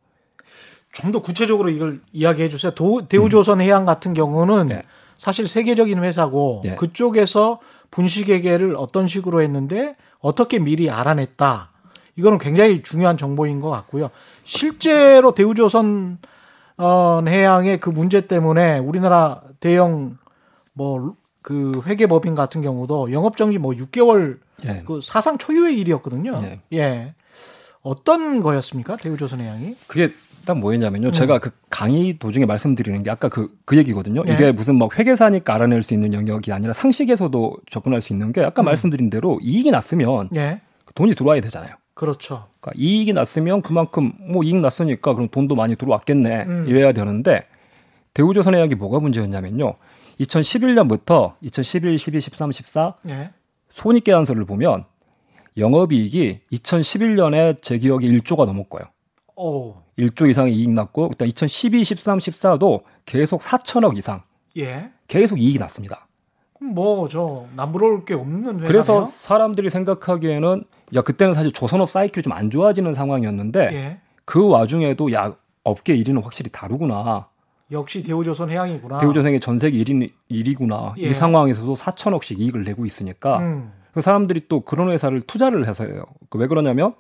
좀 더 구체적으로 이걸 이야기해 주세요. 도, 대우조선해양 같은 경우는 네. 사실 세계적인 회사고 네. 그쪽에서 분식회계를 어떤 식으로 했는데 어떻게 미리 알아냈다. 이거는 굉장히 중요한 정보인 것 같고요. 실제로 대우조선 어, 해양의 그 문제 때문에 우리나라 대형 뭐 그 회계법인 같은 경우도 영업정지 뭐 6개월 예. 그 사상 초유의 일이었거든요. 네. 예. 어떤 거였습니까? 대우조선해양이? 그게 딱 뭐였냐면요. 제가 그 강의 도중에 말씀드리는 게 아까 그, 그 얘기거든요. 네. 이게 무슨 막 회계사니까 알아낼 수 있는 영역이 아니라 상식에서도 접근할 수 있는 게 아까 말씀드린 대로 이익이 났으면 예. 돈이 들어와야 되잖아요. 그렇죠. 그러니까 이익이 났으면 그만큼 뭐 이익 났으니까 그럼 돈도 많이 들어왔겠네. 음. 이래야 되는데 대우조선해양이 뭐가 문제였냐면요. 2011년부터 2011, 12, 13, 14 예. 손익계산서를 보면 영업이익이 2011년에 제 기억에 1조가 넘을 거예요. 오. 1조 이상의 이익 났고 일단 2012, 13, 14도 계속 4천억 이상 예. 계속 이익이 났습니다. 뭐저 남부러울 게 없는 회사네요. 그래서 사람들이 생각하기에는 야 그때는 사실 조선업 사이클이 좀 안 좋아지는 상황이었는데 예. 그 와중에도 야 업계 1위는 확실히 다르구나. 역시 대우조선 해양이구나. 대우조선이 전 세계 1위, 1위구나. 예. 이 상황에서도 4천억씩 이익을 내고 있으니까 음. 그 사람들이 또 그런 회사를 투자를 해서 해요. 그왜 그러냐면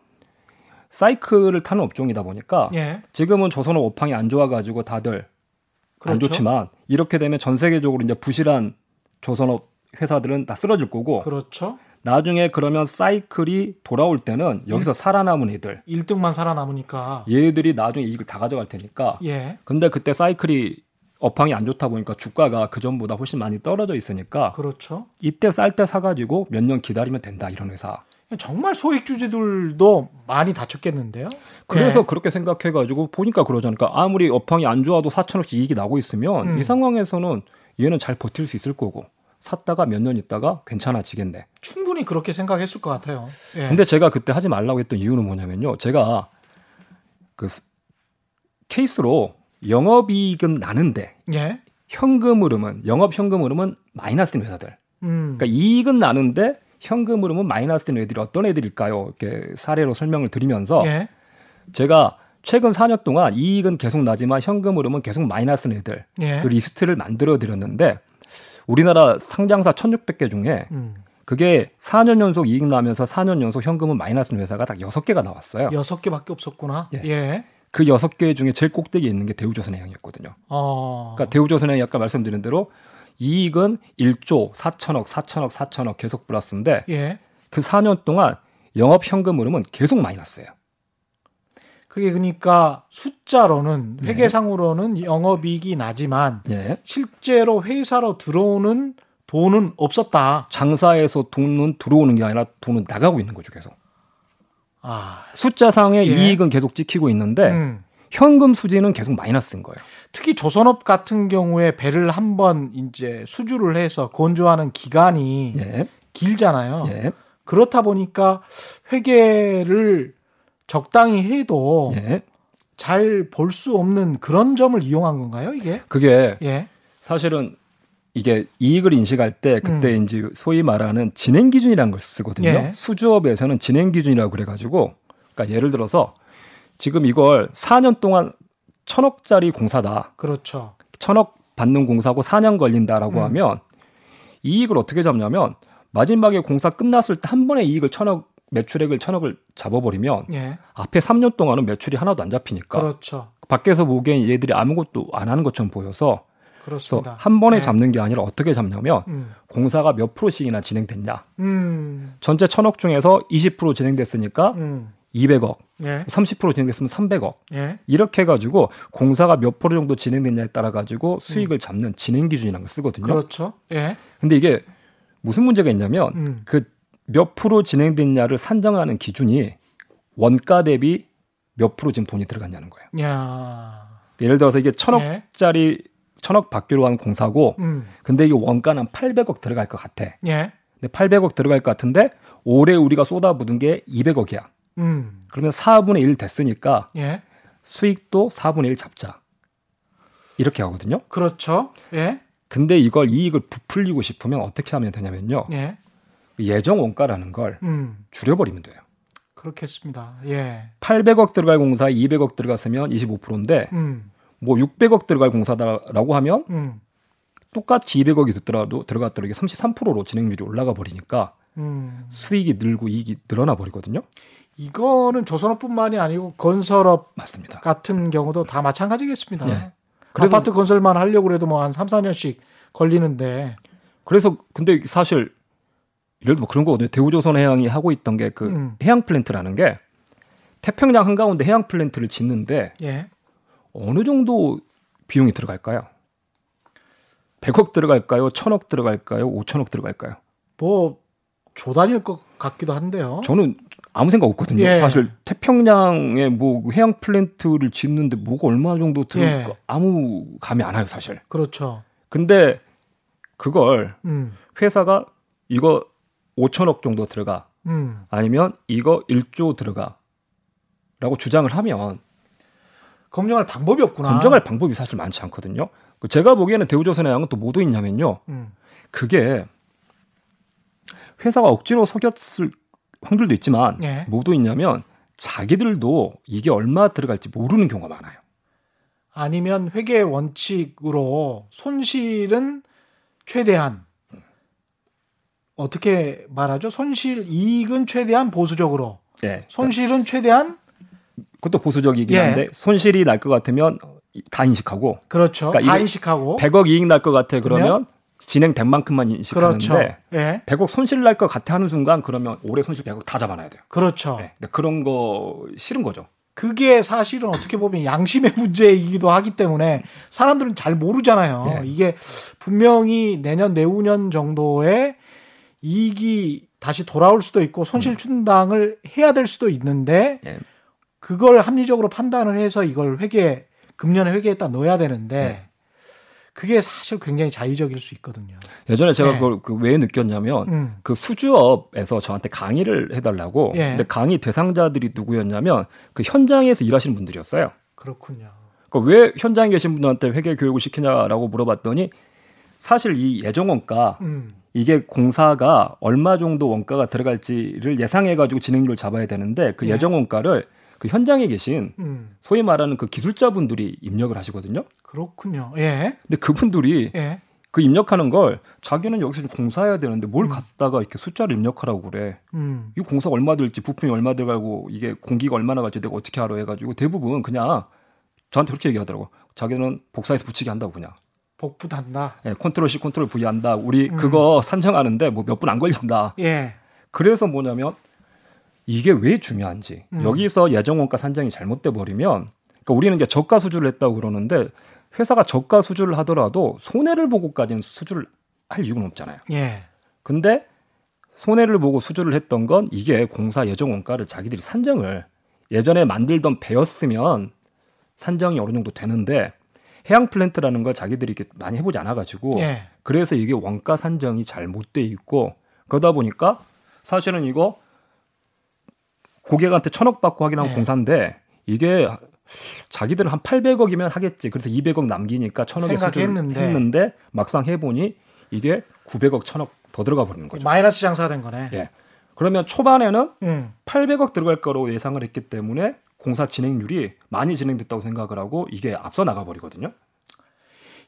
사이클을 타는 업종이다 보니까 예. 지금은 조선업 업황이 안 좋아가지고 다들 안 그렇죠. 좋지만 이렇게 되면 전 세계적으로 이제 부실한 조선업 회사들은 다 쓰러질 거고 그렇죠. 나중에 그러면 사이클이 돌아올 때는 여기서 살아남은 애들 1등만 살아남으니까. 얘들이 나중에 이익을 다 가져갈 테니까 예. 근데 그때 사이클이 업황이 안 좋다 보니까 주가가 그 전보다 훨씬 많이 떨어져 있으니까 그렇죠. 이때 쌀 때 사가지고 몇 년 기다리면 된다 이런 회사 정말 소액 주주들도 많이 다쳤겠는데요. 그래서 예. 그렇게 생각해가지고 보니까 그러잖아요. 그러니까 아무리 업황이 안 좋아도 4천억씩 이익이 나고 있으면 음. 이 상황에서는 얘는 잘 버틸 수 있을 거고 샀다가 몇 년 있다가 괜찮아지겠네. 충분히 그렇게 생각했을 것 같아요. 예. 근데 제가 그때 하지 말라고 했던 이유는 뭐냐면요. 제가 그 스- 케이스로 영업이익은 나는데 예. 현금 흐름은 영업 현금 흐름은 마이너스인 회사들. 음. 그러니까 이익은 나는데 현금 흐름은 마이너스인 애들이 어떤 애들일까요? 이렇게 사례로 설명을 드리면서 예. 제가 최근 4년 동안 이익은 계속 나지만 현금 흐름은 계속 마이너스인 애들 예. 그 리스트를 만들어 드렸는데 우리나라 상장사 1600개 중에 음. 그게 4년 연속 이익 나면서 4년 연속 현금은 마이너스인 회사가 딱 6개가 나왔어요. 여섯 개밖에 없었구나. 예. 예. 그 6개 중에 제일 꼭대기에 있는 게 대우조선해양이었거든요. 어. 그러니까 대우조선해양이 아까 말씀드린 대로 이익은 1조 4천억, 4천억, 4천억 계속 플러스인데 예. 그 4년 동안 영업 현금 흐름은 계속 마이너스예요. 그게 그러니까 숫자로는 네. 회계상으로는 영업이익이 나지만 예. 실제로 회사로 들어오는 돈은 없었다. 장사에서 돈은 들어오는 게 아니라 돈은 나가고 있는 거죠, 계속. 아. 숫자상의 예. 이익은 계속 찍히고 있는데 음. 현금 수지는 계속 마이너스인 거예요. 특히 조선업 같은 경우에 배를 한 번 이제 수주를 해서 건조하는 기간이 예. 길잖아요. 예. 그렇다 보니까 회계를 적당히 해도 예. 잘볼 수 없는 그런 점을 이용한 건가요, 이게? 그게 예. 사실은 이게 이익을 인식할 때 그때 음. 이제 소위 말하는 진행 기준이라는 걸 쓰거든요. 예. 수주업에서는 진행 기준이라고 그래 가지고 그러니까 예를 들어서 지금 이걸 4년 동안 천억짜리 공사다. 그렇죠. 천억 받는 공사고 4년 걸린다라고 음. 하면 이익을 어떻게 잡냐면 마지막에 공사 끝났을 때 한 번에 이익을 천억 매출액을 천억을 잡아버리면 예. 앞에 3년 동안은 매출이 하나도 안 잡히니까 그렇죠. 밖에서 보기엔 얘들이 아무것도 안 하는 것처럼 보여서 그래서 그렇습니다. 한 번에 예. 잡는 게 아니라 어떻게 잡냐면 음. 공사가 몇 프로씩이나 진행됐냐 음. 전체 천억 중에서 20% 진행됐으니까 음. 200억 예. 30% 진행됐으면 300억 예. 이렇게 해가지고 공사가 몇 프로 정도 진행됐냐에 따라 가지고 수익을 잡는 진행 기준이라는 걸 쓰거든요. 그렇죠. 예. 근데 이게 무슨 문제가 있냐면 음. 그 몇 프로 진행됐냐를 산정하는 기준이 원가 대비 몇 프로 지금 돈이 들어갔냐는 거예요. 야. 예를 들어서 이게 예. 천억짜리 천억 받기로 한 공사고 음. 근데 이게 원가는 한 800억 들어갈 것 같아. 예. 근데 800억 들어갈 것 같은데 올해 우리가 쏟아붓은 게 200억이야. 음. 그러면 4분의 1 됐으니까 예. 수익도 4분의 1 잡자. 이렇게 하거든요. 그렇죠. 예. 근데 이걸 이익을 부풀리고 싶으면 어떻게 하면 되냐면요. 예. 예정 원가라는 걸 음. 줄여버리면 돼요. 그렇겠습니다. 예. 800억 들어갈 공사에 200억 들어갔으면 25%인데 음. 뭐 600억 들어갈 공사다라고 하면 음. 똑같이 200억이 들더라도 들어갔더라도 이게 33%로 진행률이 올라가 버리니까 음. 수익이 늘고 이익이 늘어나 버리거든요. 이거는 조선업뿐만이 아니고 건설업 맞습니다. 같은 경우도 다 마찬가지겠습니다. 네. 그래서- 아파트 건설만 하려고 해도 뭐 한 3, 4년씩 걸리는데 그래서 근데 사실 예를 들어 뭐 그런 거거든요. 대우조선 해양이 하고 있던 게 그 음. 해양 플랜트라는 게 태평양 한가운데 해양 플랜트를 짓는데 예. 어느 정도 비용이 들어갈까요? 100억 들어갈까요? 1000억 들어갈까요? 5천억 들어갈까요? 뭐 조단일 것 같기도 한데요. 저는 아무 생각 없거든요. 예. 사실 태평양에 뭐 해양 플랜트를 짓는데 뭐가 얼마 정도 들어갈까 예. 아무 감이 안 와요, 사실. 그렇죠. 근데 그걸 음. 회사가 이거 5천억 정도 들어가 음. 아니면 이거 1조 들어가 라고 주장을 하면 검증할 방법이 없구나. 검증할 방법이 사실 많지 않거든요. 그 제가 보기에는 대우조선해양은 또 뭐도 있냐면요. 음. 그게 회사가 억지로 속였을 확률도 있지만 예. 뭐도 있냐면 자기들도 이게 얼마 들어갈지 모르는 경우가 많아요. 아니면 회계 원칙으로 손실은 최대한 어떻게 말하죠? 손실 이익은 최대한 보수적으로 예. 손실은 최대한 그것도 보수적이긴 예. 한데 손실이 날 것 같으면 다 인식하고 그렇죠. 그러니까 다 인식하고 100억 이익 날 것 같아 그러면 그러면? 진행된 만큼만 인식하는데 그렇죠. 예. 100억 손실 날 것 같아 하는 순간 그러면 올해 손실 100억 다 잡아놔야 돼요. 그렇죠. 네. 근데 그런 거 싫은 거죠. 그게 사실은 어떻게 보면 양심의 문제이기도 하기 때문에 사람들은 잘 모르잖아요. 네. 이게 분명히 내년 내후년 정도에 이익이 다시 돌아올 수도 있고 손실 충당을 해야 될 수도 있는데 예. 그걸 합리적으로 판단을 해서 이걸 회계 금년에 회계에다 넣어야 되는데 네. 그게 사실 굉장히 자의적일 수 있거든요. 예전에 제가 네. 그걸 그왜 느꼈냐면 음. 그 수주업에서 저한테 강의를 해달라고. 예. 근데 강의 대상자들이 누구였냐면 그 현장에서 일하시는 분들이었어요. 그렇군요. 그러니까 왜 현장에 계신 분들한테 회계 교육을 시키냐라고 물어봤더니 사실 이 예정 원가 음. 이게 공사가 얼마 정도 원가가 들어갈지를 예상해가지고 진행률을 잡아야 되는데 그 예. 예정 원가를 그 현장에 계신 음. 소위 말하는 그 기술자분들이 입력을 하시거든요. 그렇군요. 예. 근데 그분들이 예. 그 입력하는 걸 자기는 여기서 좀 공사해야 되는데 뭘 갖다가 이렇게 숫자를 입력하라고 그래. 음. 이 공사가 얼마 들지 부품이 얼마 들어가고 이게 공기가 얼마나 갈지 내가 어떻게 알아 해가지고 대부분 그냥 저한테 그렇게 얘기하더라고. 자기는 복사해서 붙이게 한다고 그냥. 복붙한다. 예, control C control V 한다. 우리 음. 그거 산정하는데 뭐 몇 분 안 걸린다. 예. 그래서 뭐냐면 이게 왜 중요한지 음. 여기서 예정 원가 산정이 잘못돼 버리면 그러니까 우리는 이제 저가 수주를 했다고 그러는데 회사가 저가 수주를 하더라도 손해를 보고까지는 수주를 할 이유는 없잖아요. 예. 근데 손해를 보고 수주를 했던 건 이게 공사 예정 원가를 자기들이 산정을 예전에 만들던 배였으면 산정이 어느 정도 되는데 해양 플랜트라는 걸 자기들이 이렇게 많이 해보지 않아가지고 예. 그래서 이게 원가 산정이 잘 못 돼 있고 그러다 보니까 사실은 이거 고객한테 천억 받고 하긴 한 네. 공사인데 이게 자기들은 한 800억이면 하겠지. 그래서 200억 남기니까 천억에 수주를 생각했는데. 했는데 막상 해보니 이게 900억, 천억 더 들어가 버리는 거죠. 마이너스 장사가 된 거네. 예. 그러면 초반에는 음. 800억 들어갈 거로 예상을 했기 때문에 공사 진행률이 많이 진행됐다고 생각을 하고 이게 앞서 나가 버리거든요.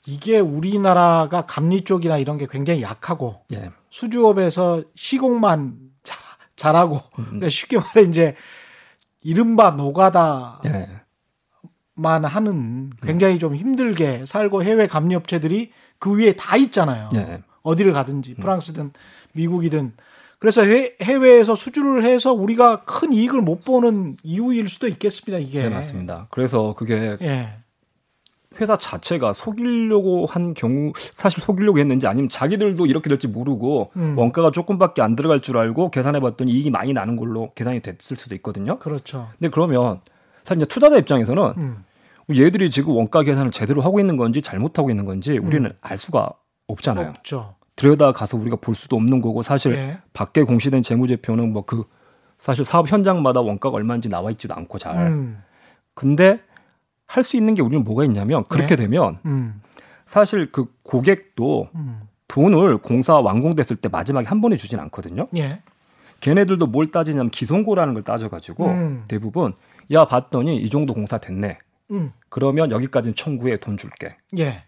이게 우리나라가 감리 쪽이나 이런 게 굉장히 약하고 예. 수주업에서 시공만 잘, 잘하고 음. 그러니까 쉽게 말해 이제 이른바 노가다만 예. 하는 굉장히 좀 힘들게 살고 해외 감리 업체들이 그 위에 다 있잖아요. 예. 어디를 가든지 프랑스든 미국이든 그래서 해, 해외에서 수주를 해서 우리가 큰 이익을 못 보는 이유일 수도 있겠습니다. 이게 네, 맞습니다. 그래서 그게 예. 회사 자체가 속이려고 한 경우 사실 속이려고 했는지 아니면 자기들도 이렇게 될지 모르고 음. 원가가 조금밖에 안 들어갈 줄 알고 계산해 봤더니 이익이 많이 나는 걸로 계산이 됐을 수도 있거든요. 그렇죠. 근데 그러면 사실 이제 투자자 입장에서는 음. 얘들이 지금 원가 계산을 제대로 하고 있는 건지 잘못하고 있는 건지 우리는 알 수가 없잖아요. 없죠. 들여다 가서 우리가 볼 수도 없는 거고 사실 예. 밖에 공시된 재무제표는 뭐 그 사실 사업 현장마다 원가가 얼마인지 나와 있지도 않고 잘. 음. 근데 할 수 있는 게 우리는 뭐가 있냐면 그렇게 네. 되면 음. 사실 그 고객도 음. 돈을 공사 완공됐을 때 마지막에 한 번에 주진 않거든요. 예. 걔네들도 뭘 따지냐면 기성고라는 걸 따져가지고 음. 대부분 야 봤더니 이 정도 공사 됐네. 음. 그러면 여기까지는 청구해 돈 줄게. 예.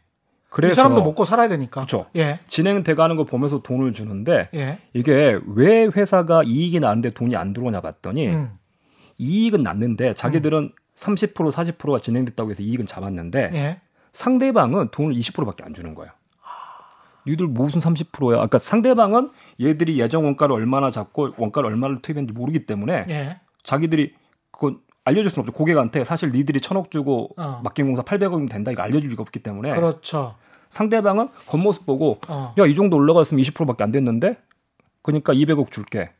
그래서 이 사람도 먹고 살아야 되니까. 그렇죠. 예. 진행돼 가는 거 보면서 돈을 주는데 예. 이게 왜 회사가 이익이 나는데 돈이 안 들어오냐 봤더니 음. 이익은 났는데 자기들은 30% 40%가 진행됐다고 해서 이익은 잡았는데 예. 상대방은 돈을 20%밖에 안 주는 거예요. 니들 무슨 30%야? 그러니까 상대방은 얘들이 예정 원가를 얼마나 잡고 원가를 얼마를 투입했는지 모르기 때문에 예. 자기들이 그건 알려줄 수는 없죠. 고객한테 사실 니들이 천억 주고 어. 맡긴 공사 800억이면 된다 이거 알려줄 리가 없기 때문에 그렇죠. 상대방은 겉모습 보고 어. 야이 정도 올라갔으면 20%밖에 안 됐는데 그러니까 200억 줄게.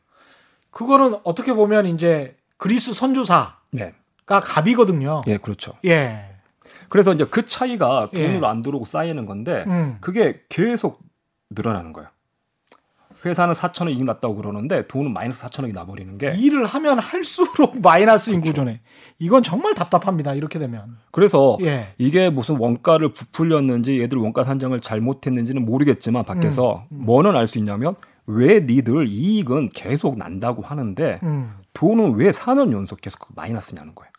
그거는 어떻게 보면 이제 그리스 선주사가 네, 갑이거든요. 예, 그렇죠. 예. 그래서 이제 그 차이가 예. 돈으로 안 들어오고 쌓이는 건데 음. 그게 계속 늘어나는 거예요. 회사는 4천억 이익 났다고 그러는데 돈은 마이너스 4천억이 나버리는 게 일을 하면 할수록 마이너스인 구조네. 이건 정말 답답합니다. 이렇게 되면. 그래서 예. 이게 무슨 원가를 부풀렸는지 얘들 원가 산정을 잘못했는지는 모르겠지만 밖에서 음. 뭐는 알 수 있냐면 왜 니들 이익은 계속 난다고 하는데 음. 돈은 왜 4년 연속 계속 마이너스냐는 거예요.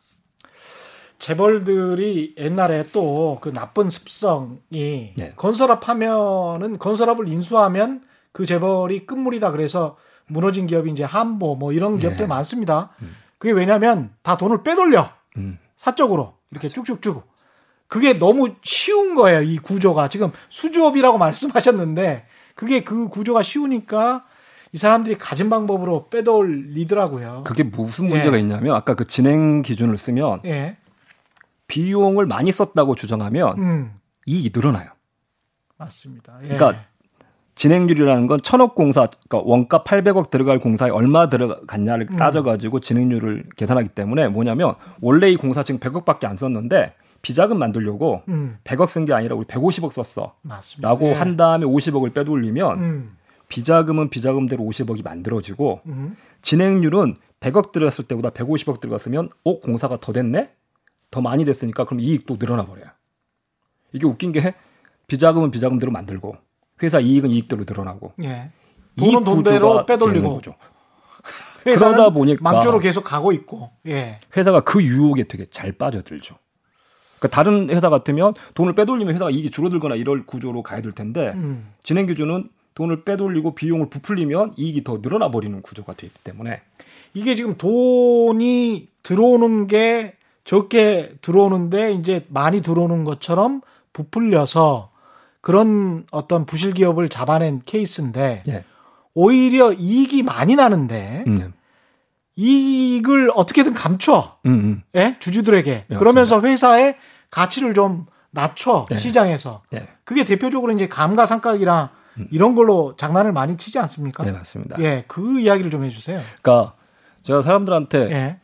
재벌들이 옛날에 또 그 나쁜 습성이 네. 건설업 하면은 건설업을 인수하면 그 재벌이 끝물이다 그래서 무너진 기업이 이제 한보 뭐 이런 기업들 네. 많습니다. 그게 왜냐면 다 돈을 빼돌려 음. 사적으로 이렇게 쭉쭉쭉 그게 너무 쉬운 거예요 이 구조가 지금 수주업이라고 말씀하셨는데 그게 그 구조가 쉬우니까 이 사람들이 가진 방법으로 빼돌리더라고요. 그게 무슨 문제가 예. 있냐면 아까 그 진행 기준을 쓰면 예, 비용을 많이 썼다고 주장하면 음 이익이 늘어나요. 맞습니다. 예. 그러니까 진행률이라는 건 천억 공사, 그러니까 원가 800억 들어갈 공사에 얼마 들어갔냐를 음. 따져가지고 진행률을 계산하기 때문에 뭐냐면 원래 이 공사 지금 100억밖에 안 썼는데 비자금 만들려고 음 100억 쓴 게 아니라 우리 150억 썼어. 맞습니다. 라고 예. 한 다음에 50억을 빼돌리면 음, 비자금은 비자금대로 50억이 만들어지고 음. 진행률은 100억 들어갔을 때보다 150억 들어갔으면 어 공사가 더 됐네? 더 많이 됐으니까 그럼 이익도 늘어나 버려요. 이게 웃긴 게 비자금은 비자금대로 만들고 회사 이익은 이익대로 늘어나고 예. 이 돈은 돈대로 빼돌리고 거죠. 그러다 보니까 망조로 계속 가고 있고. 예. 회사가 그 유혹에 되게 잘 빠져들죠. 그러니까 다른 회사 같으면 돈을 빼돌리면 회사가 이익이 줄어들거나 이럴 구조로 가야 될 텐데 음. 진행 기준은 돈을 빼돌리고 비용을 부풀리면 이익이 더 늘어나 버리는 구조가 되기 때문에 이게 지금 돈이 들어오는 게 적게 들어오는데 이제 많이 들어오는 것처럼 부풀려서 그런 어떤 부실 기업을 잡아낸 케이스인데 예. 오히려 이익이 많이 나는데 음, 이익을 어떻게든 감춰. 음, 음. 예? 주주들에게. 네, 그러면서 회사의 가치를 좀 낮춰 네. 시장에서. 네. 그게 대표적으로 이제 감가상각이랑 이런 걸로 장난을 많이 치지 않습니까? 음. 네 맞습니다. 예, 그 이야기를 좀 해주세요. 그러니까 제가 사람들한테 예,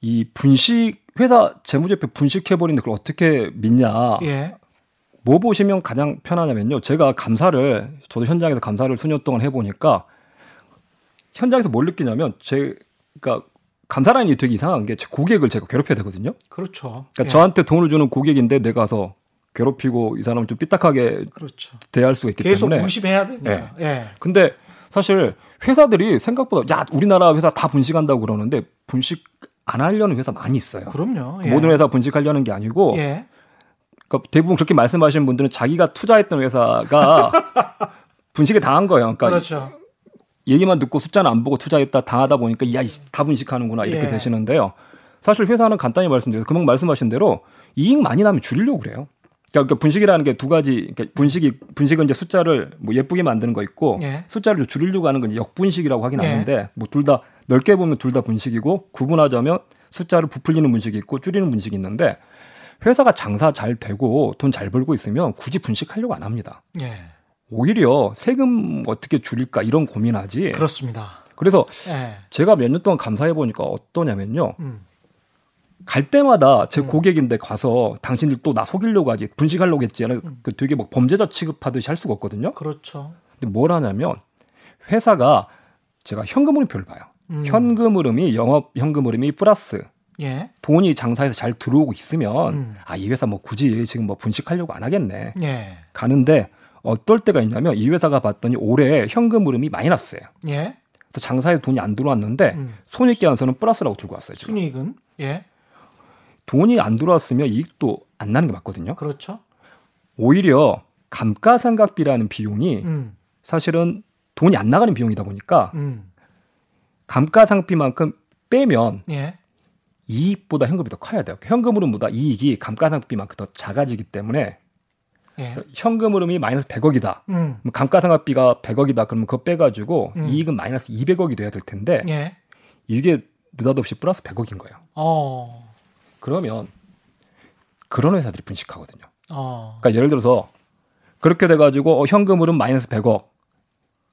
이 분식 회사 재무제표 분식해 버리는데 그걸 어떻게 믿냐? 예, 뭐 보시면 가장 편하냐면요. 제가 감사를 저도 현장에서 감사를 수년 동안 해보니까 현장에서 뭘 느끼냐면 제가 감사라는 일이 되게 이상한 게 제 고객을 제가 괴롭혀야 되거든요. 그렇죠. 그러니까 예, 저한테 돈을 주는 고객인데 내가 가서 괴롭히고 이 사람을 좀 삐딱하게 그렇죠. 대할 수가 있기 계속 때문에. 무심해야 되니까. 예, 근데 사실 회사들이 생각보다 야 우리나라 회사 다 분식한다고 그러는데 분식 안 하려는 회사 많이 있어요. 그럼요. 예. 모든 회사 분식하려는 게 아니고 예, 그러니까 대부분 그렇게 말씀하시는 분들은 자기가 투자했던 회사가 분식에 당한 거예요. 그러니까 그렇죠. 얘기만 듣고 숫자는 안 보고 투자했다 당하다 보니까 야, 이다 분식하는구나 이렇게 예. 되시는데요. 사실 회사는 간단히 말씀드려서 금방 말씀하신 대로 이익 많이 나면 줄이려고 그래요. 그러니까 분식이라는 게 두 가지, 그러니까 분식이 분식은 이제 숫자를 뭐 예쁘게 만드는 거 있고 예. 숫자를 줄이려고 하는 건 역분식이라고 하긴 예. 하는데 뭐 둘 다 넓게 보면 둘 다 분식이고 구분하자면 숫자를 부풀리는 분식이 있고 줄이는 분식이 있는데 회사가 장사 잘 되고 돈 잘 벌고 있으면 굳이 분식하려고 안 합니다. 예, 오히려 세금 어떻게 줄일까 이런 고민하지. 그렇습니다. 그래서 예, 제가 몇 년 동안 감사해 보니까 어떠냐면요. 음, 갈 때마다 제 고객인데 가서 당신들 또 나 속이려고 하지 분식하려고 했지. 그 되게 막 범죄자 취급하듯이 할 수가 없거든요. 그렇죠. 근데 뭘 하냐면 회사가 제가 현금 흐름 표를 봐요. 음. 현금 흐름이 영업 현금 흐름이 플러스 예, 돈이 장사에서 잘 들어오고 있으면 음. 아이 회사 뭐 굳이 지금 뭐 분식하려고 안 하겠네. 예, 가는데 어떨 때가 있냐면 이 회사가 봤더니 올해 현금 흐름이 마이너스예요. 예, 그래서 장사에 돈이 안 들어왔는데 음. 손익 계산서는 플러스라고 들고 왔어요. 지금. 순이익은 예, 돈이 안 들어왔으면 이익도 안 나는 게 맞거든요. 그렇죠. 오히려 감가상각비라는 비용이 음, 사실은 돈이 안 나가는 비용이다 보니까 음, 감가상각비만큼 빼면 예, 이익보다 현금이 더 커야 돼요. 현금 흐름보다 이익이 감가상각비만큼 더 작아지기 때문에 예, 현금 흐름이 마이너스 100억이다. 음, 감가상각비가 100억이다. 그러면 그거 빼가지고 음. 이익은 마이너스 200억이 돼야 될 텐데 예, 이게 느닷없이 플러스 100억인 거예요. 어, 그러면 그런 회사들이 분식하거든요. 어, 그러니까 예를 들어서 그렇게 돼가지고 어, 현금 흐름 마이너스 100억,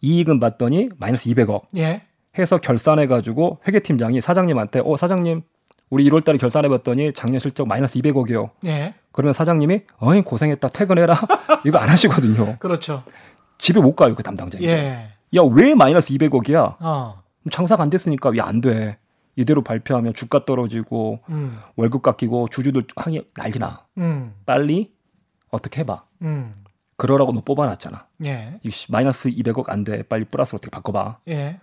이익은 봤더니 마이너스 200억 예, 해서 결산해가지고 회계팀장이 사장님한테 어 사장님 우리 1월 달에 결산해 봤더니 작년 실적 마이너스 200억이요. 예, 그러면 사장님이 어이 고생했다 퇴근해라 이거 안 하시거든요. 그렇죠. 집에 못 가요 그 담당자. 이 예, 야 왜 마이너스 200억이야? 어, 장사가 안 됐으니까 왜 안 돼? 이대로 발표하면 주가 떨어지고 음, 월급 깎이고 주주들 항이 난리나. 음, 빨리 어떻게 해봐. 음, 그러라고 너 뽑아놨잖아. 예, 이 씨, 마이너스 200억 안 돼. 빨리 플러스 어떻게 바꿔봐. 예.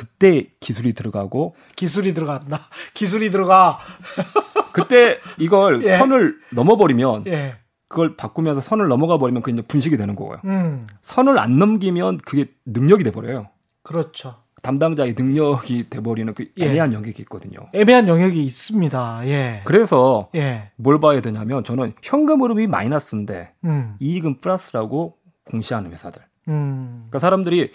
그때 기술이 들어가고 기술이 들어간다. 기술이 들어가. 그때 이걸 예. 선을 넘어버리면 예. 그걸 바꾸면서 선을 넘어가 버리면 그 이제 분식이 되는 거고요. 음. 선을 안 넘기면 그게 능력이 돼 버려요. 그렇죠. 담당자의 능력이 돼 버리는 그 예. 애매한 영역이 있거든요. 애매한 영역이 있습니다. 예. 그래서 예. 뭘 봐야 되냐면 저는 현금 흐름이 마이너스인데 음. 이익은 플러스라고 공시하는 회사들. 음. 그러니까 사람들이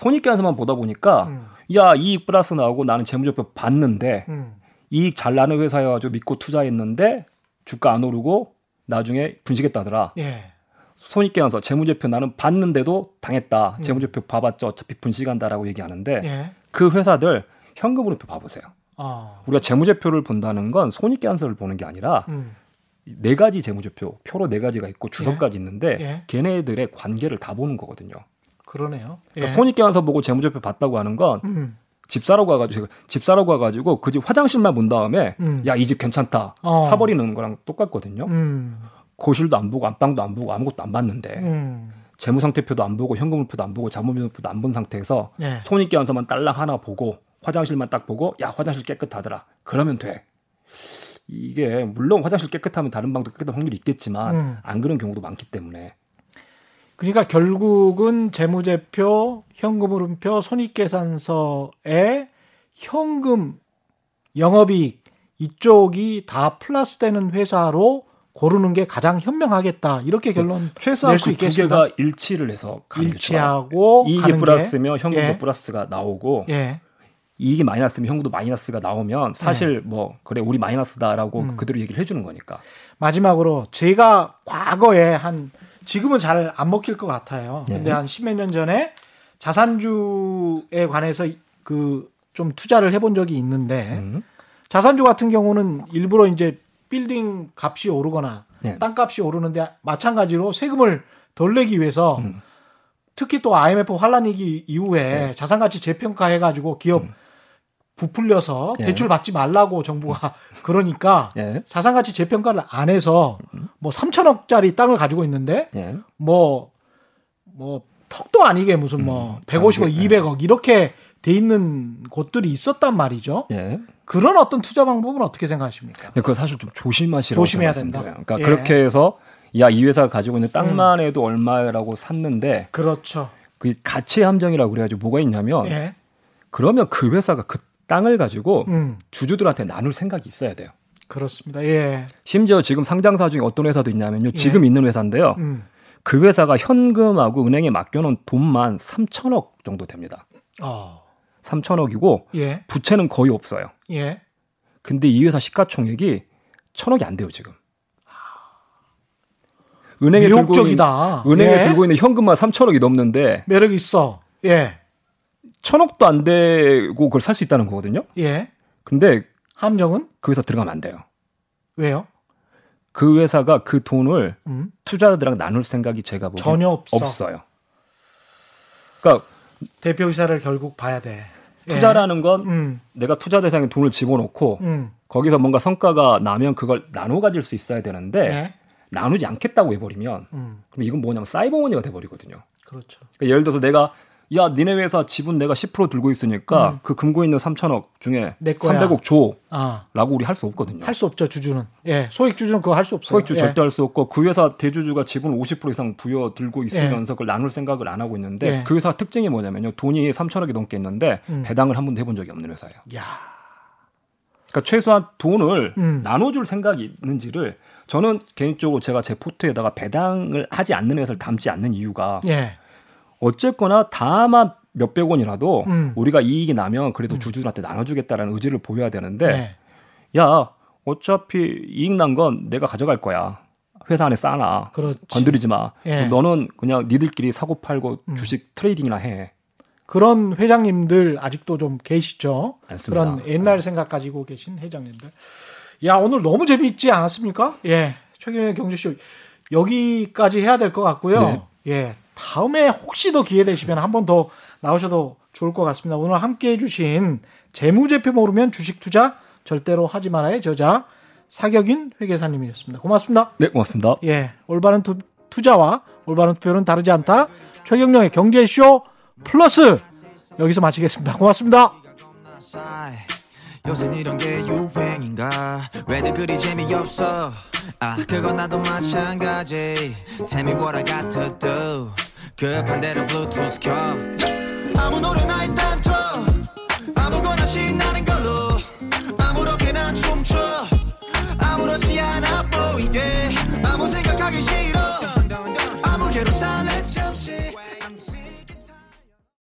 손익계산서만 보다 보니까 음. 야 이익 플러스 나오고 나는 재무제표 봤는데 음. 이익 잘 나는 회사여가지고 믿고 투자했는데 주가 안 오르고 나중에 분식했다더라. 예. 손익계산서 재무제표 나는 봤는데도 당했다. 음. 재무제표 봐봤자 어차피 분식한다라고 얘기하는데 예. 그 회사들 현금으로표 봐보세요. 어. 우리가 재무제표를 본다는 건 손익계산서를 보는 게 아니라 음. 네 가지 재무제표 표로 네 가지가 있고 주석까지 있는데 예. 걔네들의 관계를 다 보는 거거든요. 그러네요. 예. 그러니까 손익계산서 보고 재무제표 봤다고 하는 건 음. 집 사러 가가지고 집 사러 가가지고 그 집 화장실만 본 다음에 음. 야이 집 괜찮다 어. 사버리는 거랑 똑같거든요. 음. 거실도 안 보고 안방도 안 보고 아무것도 안 봤는데 음. 재무상태표도 안 보고 현금흐표도 안 보고 자본주표도 안 본 상태에서 예. 손익계산서만 딸랑 하나 보고 화장실만 딱 보고 야 화장실 깨끗하더라 그러면 돼. 이게 물론 화장실 깨끗하면 다른 방도 깨끗한 확률이 있겠지만 음. 안 그런 경우도 많기 때문에 그러니까 결국은 재무제표, 현금흐름표, 손익계산서에 현금 영업이익 이쪽이 다 플러스 되는 회사로 고르는 게 가장 현명하겠다 이렇게 결론 최소한 낼수그두 있겠습니다. 개가 일치를 해서. 일치하고 이익이. 플러스면 현금도 예. 플러스가 나오고 예. 이익이 마이너스면 현금도 마이너스가 나오면 사실 뭐 그래 우리 마이너스다라고 음. 그대로 얘기를 해주는 거니까. 마지막으로 제가 과거에 한 지금은 잘 안 먹힐 것 같아요. 네. 근데 한 십몇 년 전에 자산주에 관해서 그 좀 투자를 해본 적이 있는데 음. 자산주 같은 경우는 일부러 이제 빌딩 값이 오르거나 네. 땅값이 오르는데 마찬가지로 세금을 덜 내기 위해서 음. 특히 또 IMF 환란 위기 이후에 네. 자산 가치 재평가해 가지고 기업 음. 부풀려서 네. 대출 받지 말라고 정부가 그러니까 예. 자산가치 재평가를 안 해서 뭐 3천억짜리 땅을 가지고 있는데 예. 뭐뭐 턱도 아니게 무슨 뭐 음, 150억, 네. 200억 이렇게 돼 있는 곳들이 있었단 말이죠. 예. 그런 어떤 투자 방법은 어떻게 생각하십니까? 근데 그거 사실 좀 조심하시라고 조심해야. 된다. 그러니까 예. 그렇게 해서 야 이 회사가 가지고 있는 땅만 해도 얼마라고 샀는데 그렇죠. 그 가치 함정이라고 그래가지고 뭐가 있냐면 예. 그러면 그 회사가 그 땅을 가지고 음, 주주들한테 나눌 생각이 있어야 돼요. 그렇습니다. 예. 심지어 지금 상장사 중에 어떤 회사도 있냐면요. 지금 있는 회사인데요. 음. 그 회사가 현금하고 은행에 맡겨놓은 돈만 3천억 정도 됩니다. 어. 3천억이고 예. 부채는 거의 없어요. 예. 근데 이 회사 시가총액이 천억이 안 돼요 지금. 은행에 들고 있는, 미혹적이다. 은행에 예. 들고 있는 현금만 3천억이 넘는데 매력 있어. 예. 천억도 안 되고 그걸 살 수 있다는 거거든요. 예. 근데 함정은 그 회사 들어가면 안 돼요. 왜요? 그 회사가 그 돈을 음. 투자자들랑 나눌 생각이 제가 보기엔 전혀 없어. 없어요. 그러니까 대표이사를 결국 봐야 돼. 예. 투자라는 건 음. 내가 투자 대상에 돈을 집어넣고 음. 거기서 뭔가 성과가 나면 그걸 나눠 가질 수 있어야 되는데 예. 나누지 않겠다고 해버리면 음. 그럼 이건 뭐냐면 사이버머니가 돼버리거든요. 그렇죠. 그러니까 예를 들어서 내가 야 니네 회사 지분 내가 10% 들고 있으니까 음. 그 금고 있는 3천억 중에 내 거야. 300억 줘라고 아. 우리 할 수 없거든요. 할 수 없죠, 주주는. 예. 소액 주주는 그거 할 수 없어요. 소액 주 예. 절대 할 수 없고 그 회사 대주주가 지분 50% 이상 부여 들고 있으면서 그걸 나눌 생각을 안 하고 있는데 예. 그 회사 특징이 뭐냐면요 돈이 3천억이 넘게 있는데 음. 배당을 한 번도 해본 적이 없는 회사예요. 야. 그러니까 최소한 돈을 음. 나눠줄 생각이 있는지를 저는 개인적으로 제가 제 포트에다가 배당을 하지 않는 회사를 담지 않는 이유가 예. 어쨌거나 다만 몇백 원이라도 음. 우리가 이익이 나면 그래도 주주들한테 나눠주겠다라는 의지를 보여야 되는데 예. 야 어차피 이익 난 건 내가 가져갈 거야 회사 안에 쌓아놔 그렇지. 건드리지 마 예. 너는 그냥 니들끼리 사고 팔고 음. 주식 trading이나 해 그런 회장님들 아직도 좀 계시죠. 많습니다. 그런 옛날 생각 가지고 계신 회장님들. 야, 오늘 너무 재미있지 않았습니까? 예. 최경영의 경제쇼 여기까지 해야 될 것 같고요. 네. 예. 다음에 혹시 더 기회 되시면 한 번 더 나오셔도 좋을 것 같습니다. 오늘 함께 해주신 재무제표 모르면 주식 투자 절대로 하지 마라의 저자 사경인 회계사님이었습니다. 고맙습니다. 네 고맙습니다 예, 올바른 투, 투자와 올바른 투표는 다르지 않다. 최경영의 경제쇼 플러스 여기서 마치겠습니다. 고맙습니다. 요새 이런 게 유행인가 왜들 그리 재미없어 아 그건 나도 마찬가지 Tell me what I got to do 급한 대로 블루투스 켜. 아무 노래나 일단 틀어. 아무거나 신나는 걸로. 아무렇게나 춤춰. 아무렇지 않아 보이게. 아무 생각하기 싫어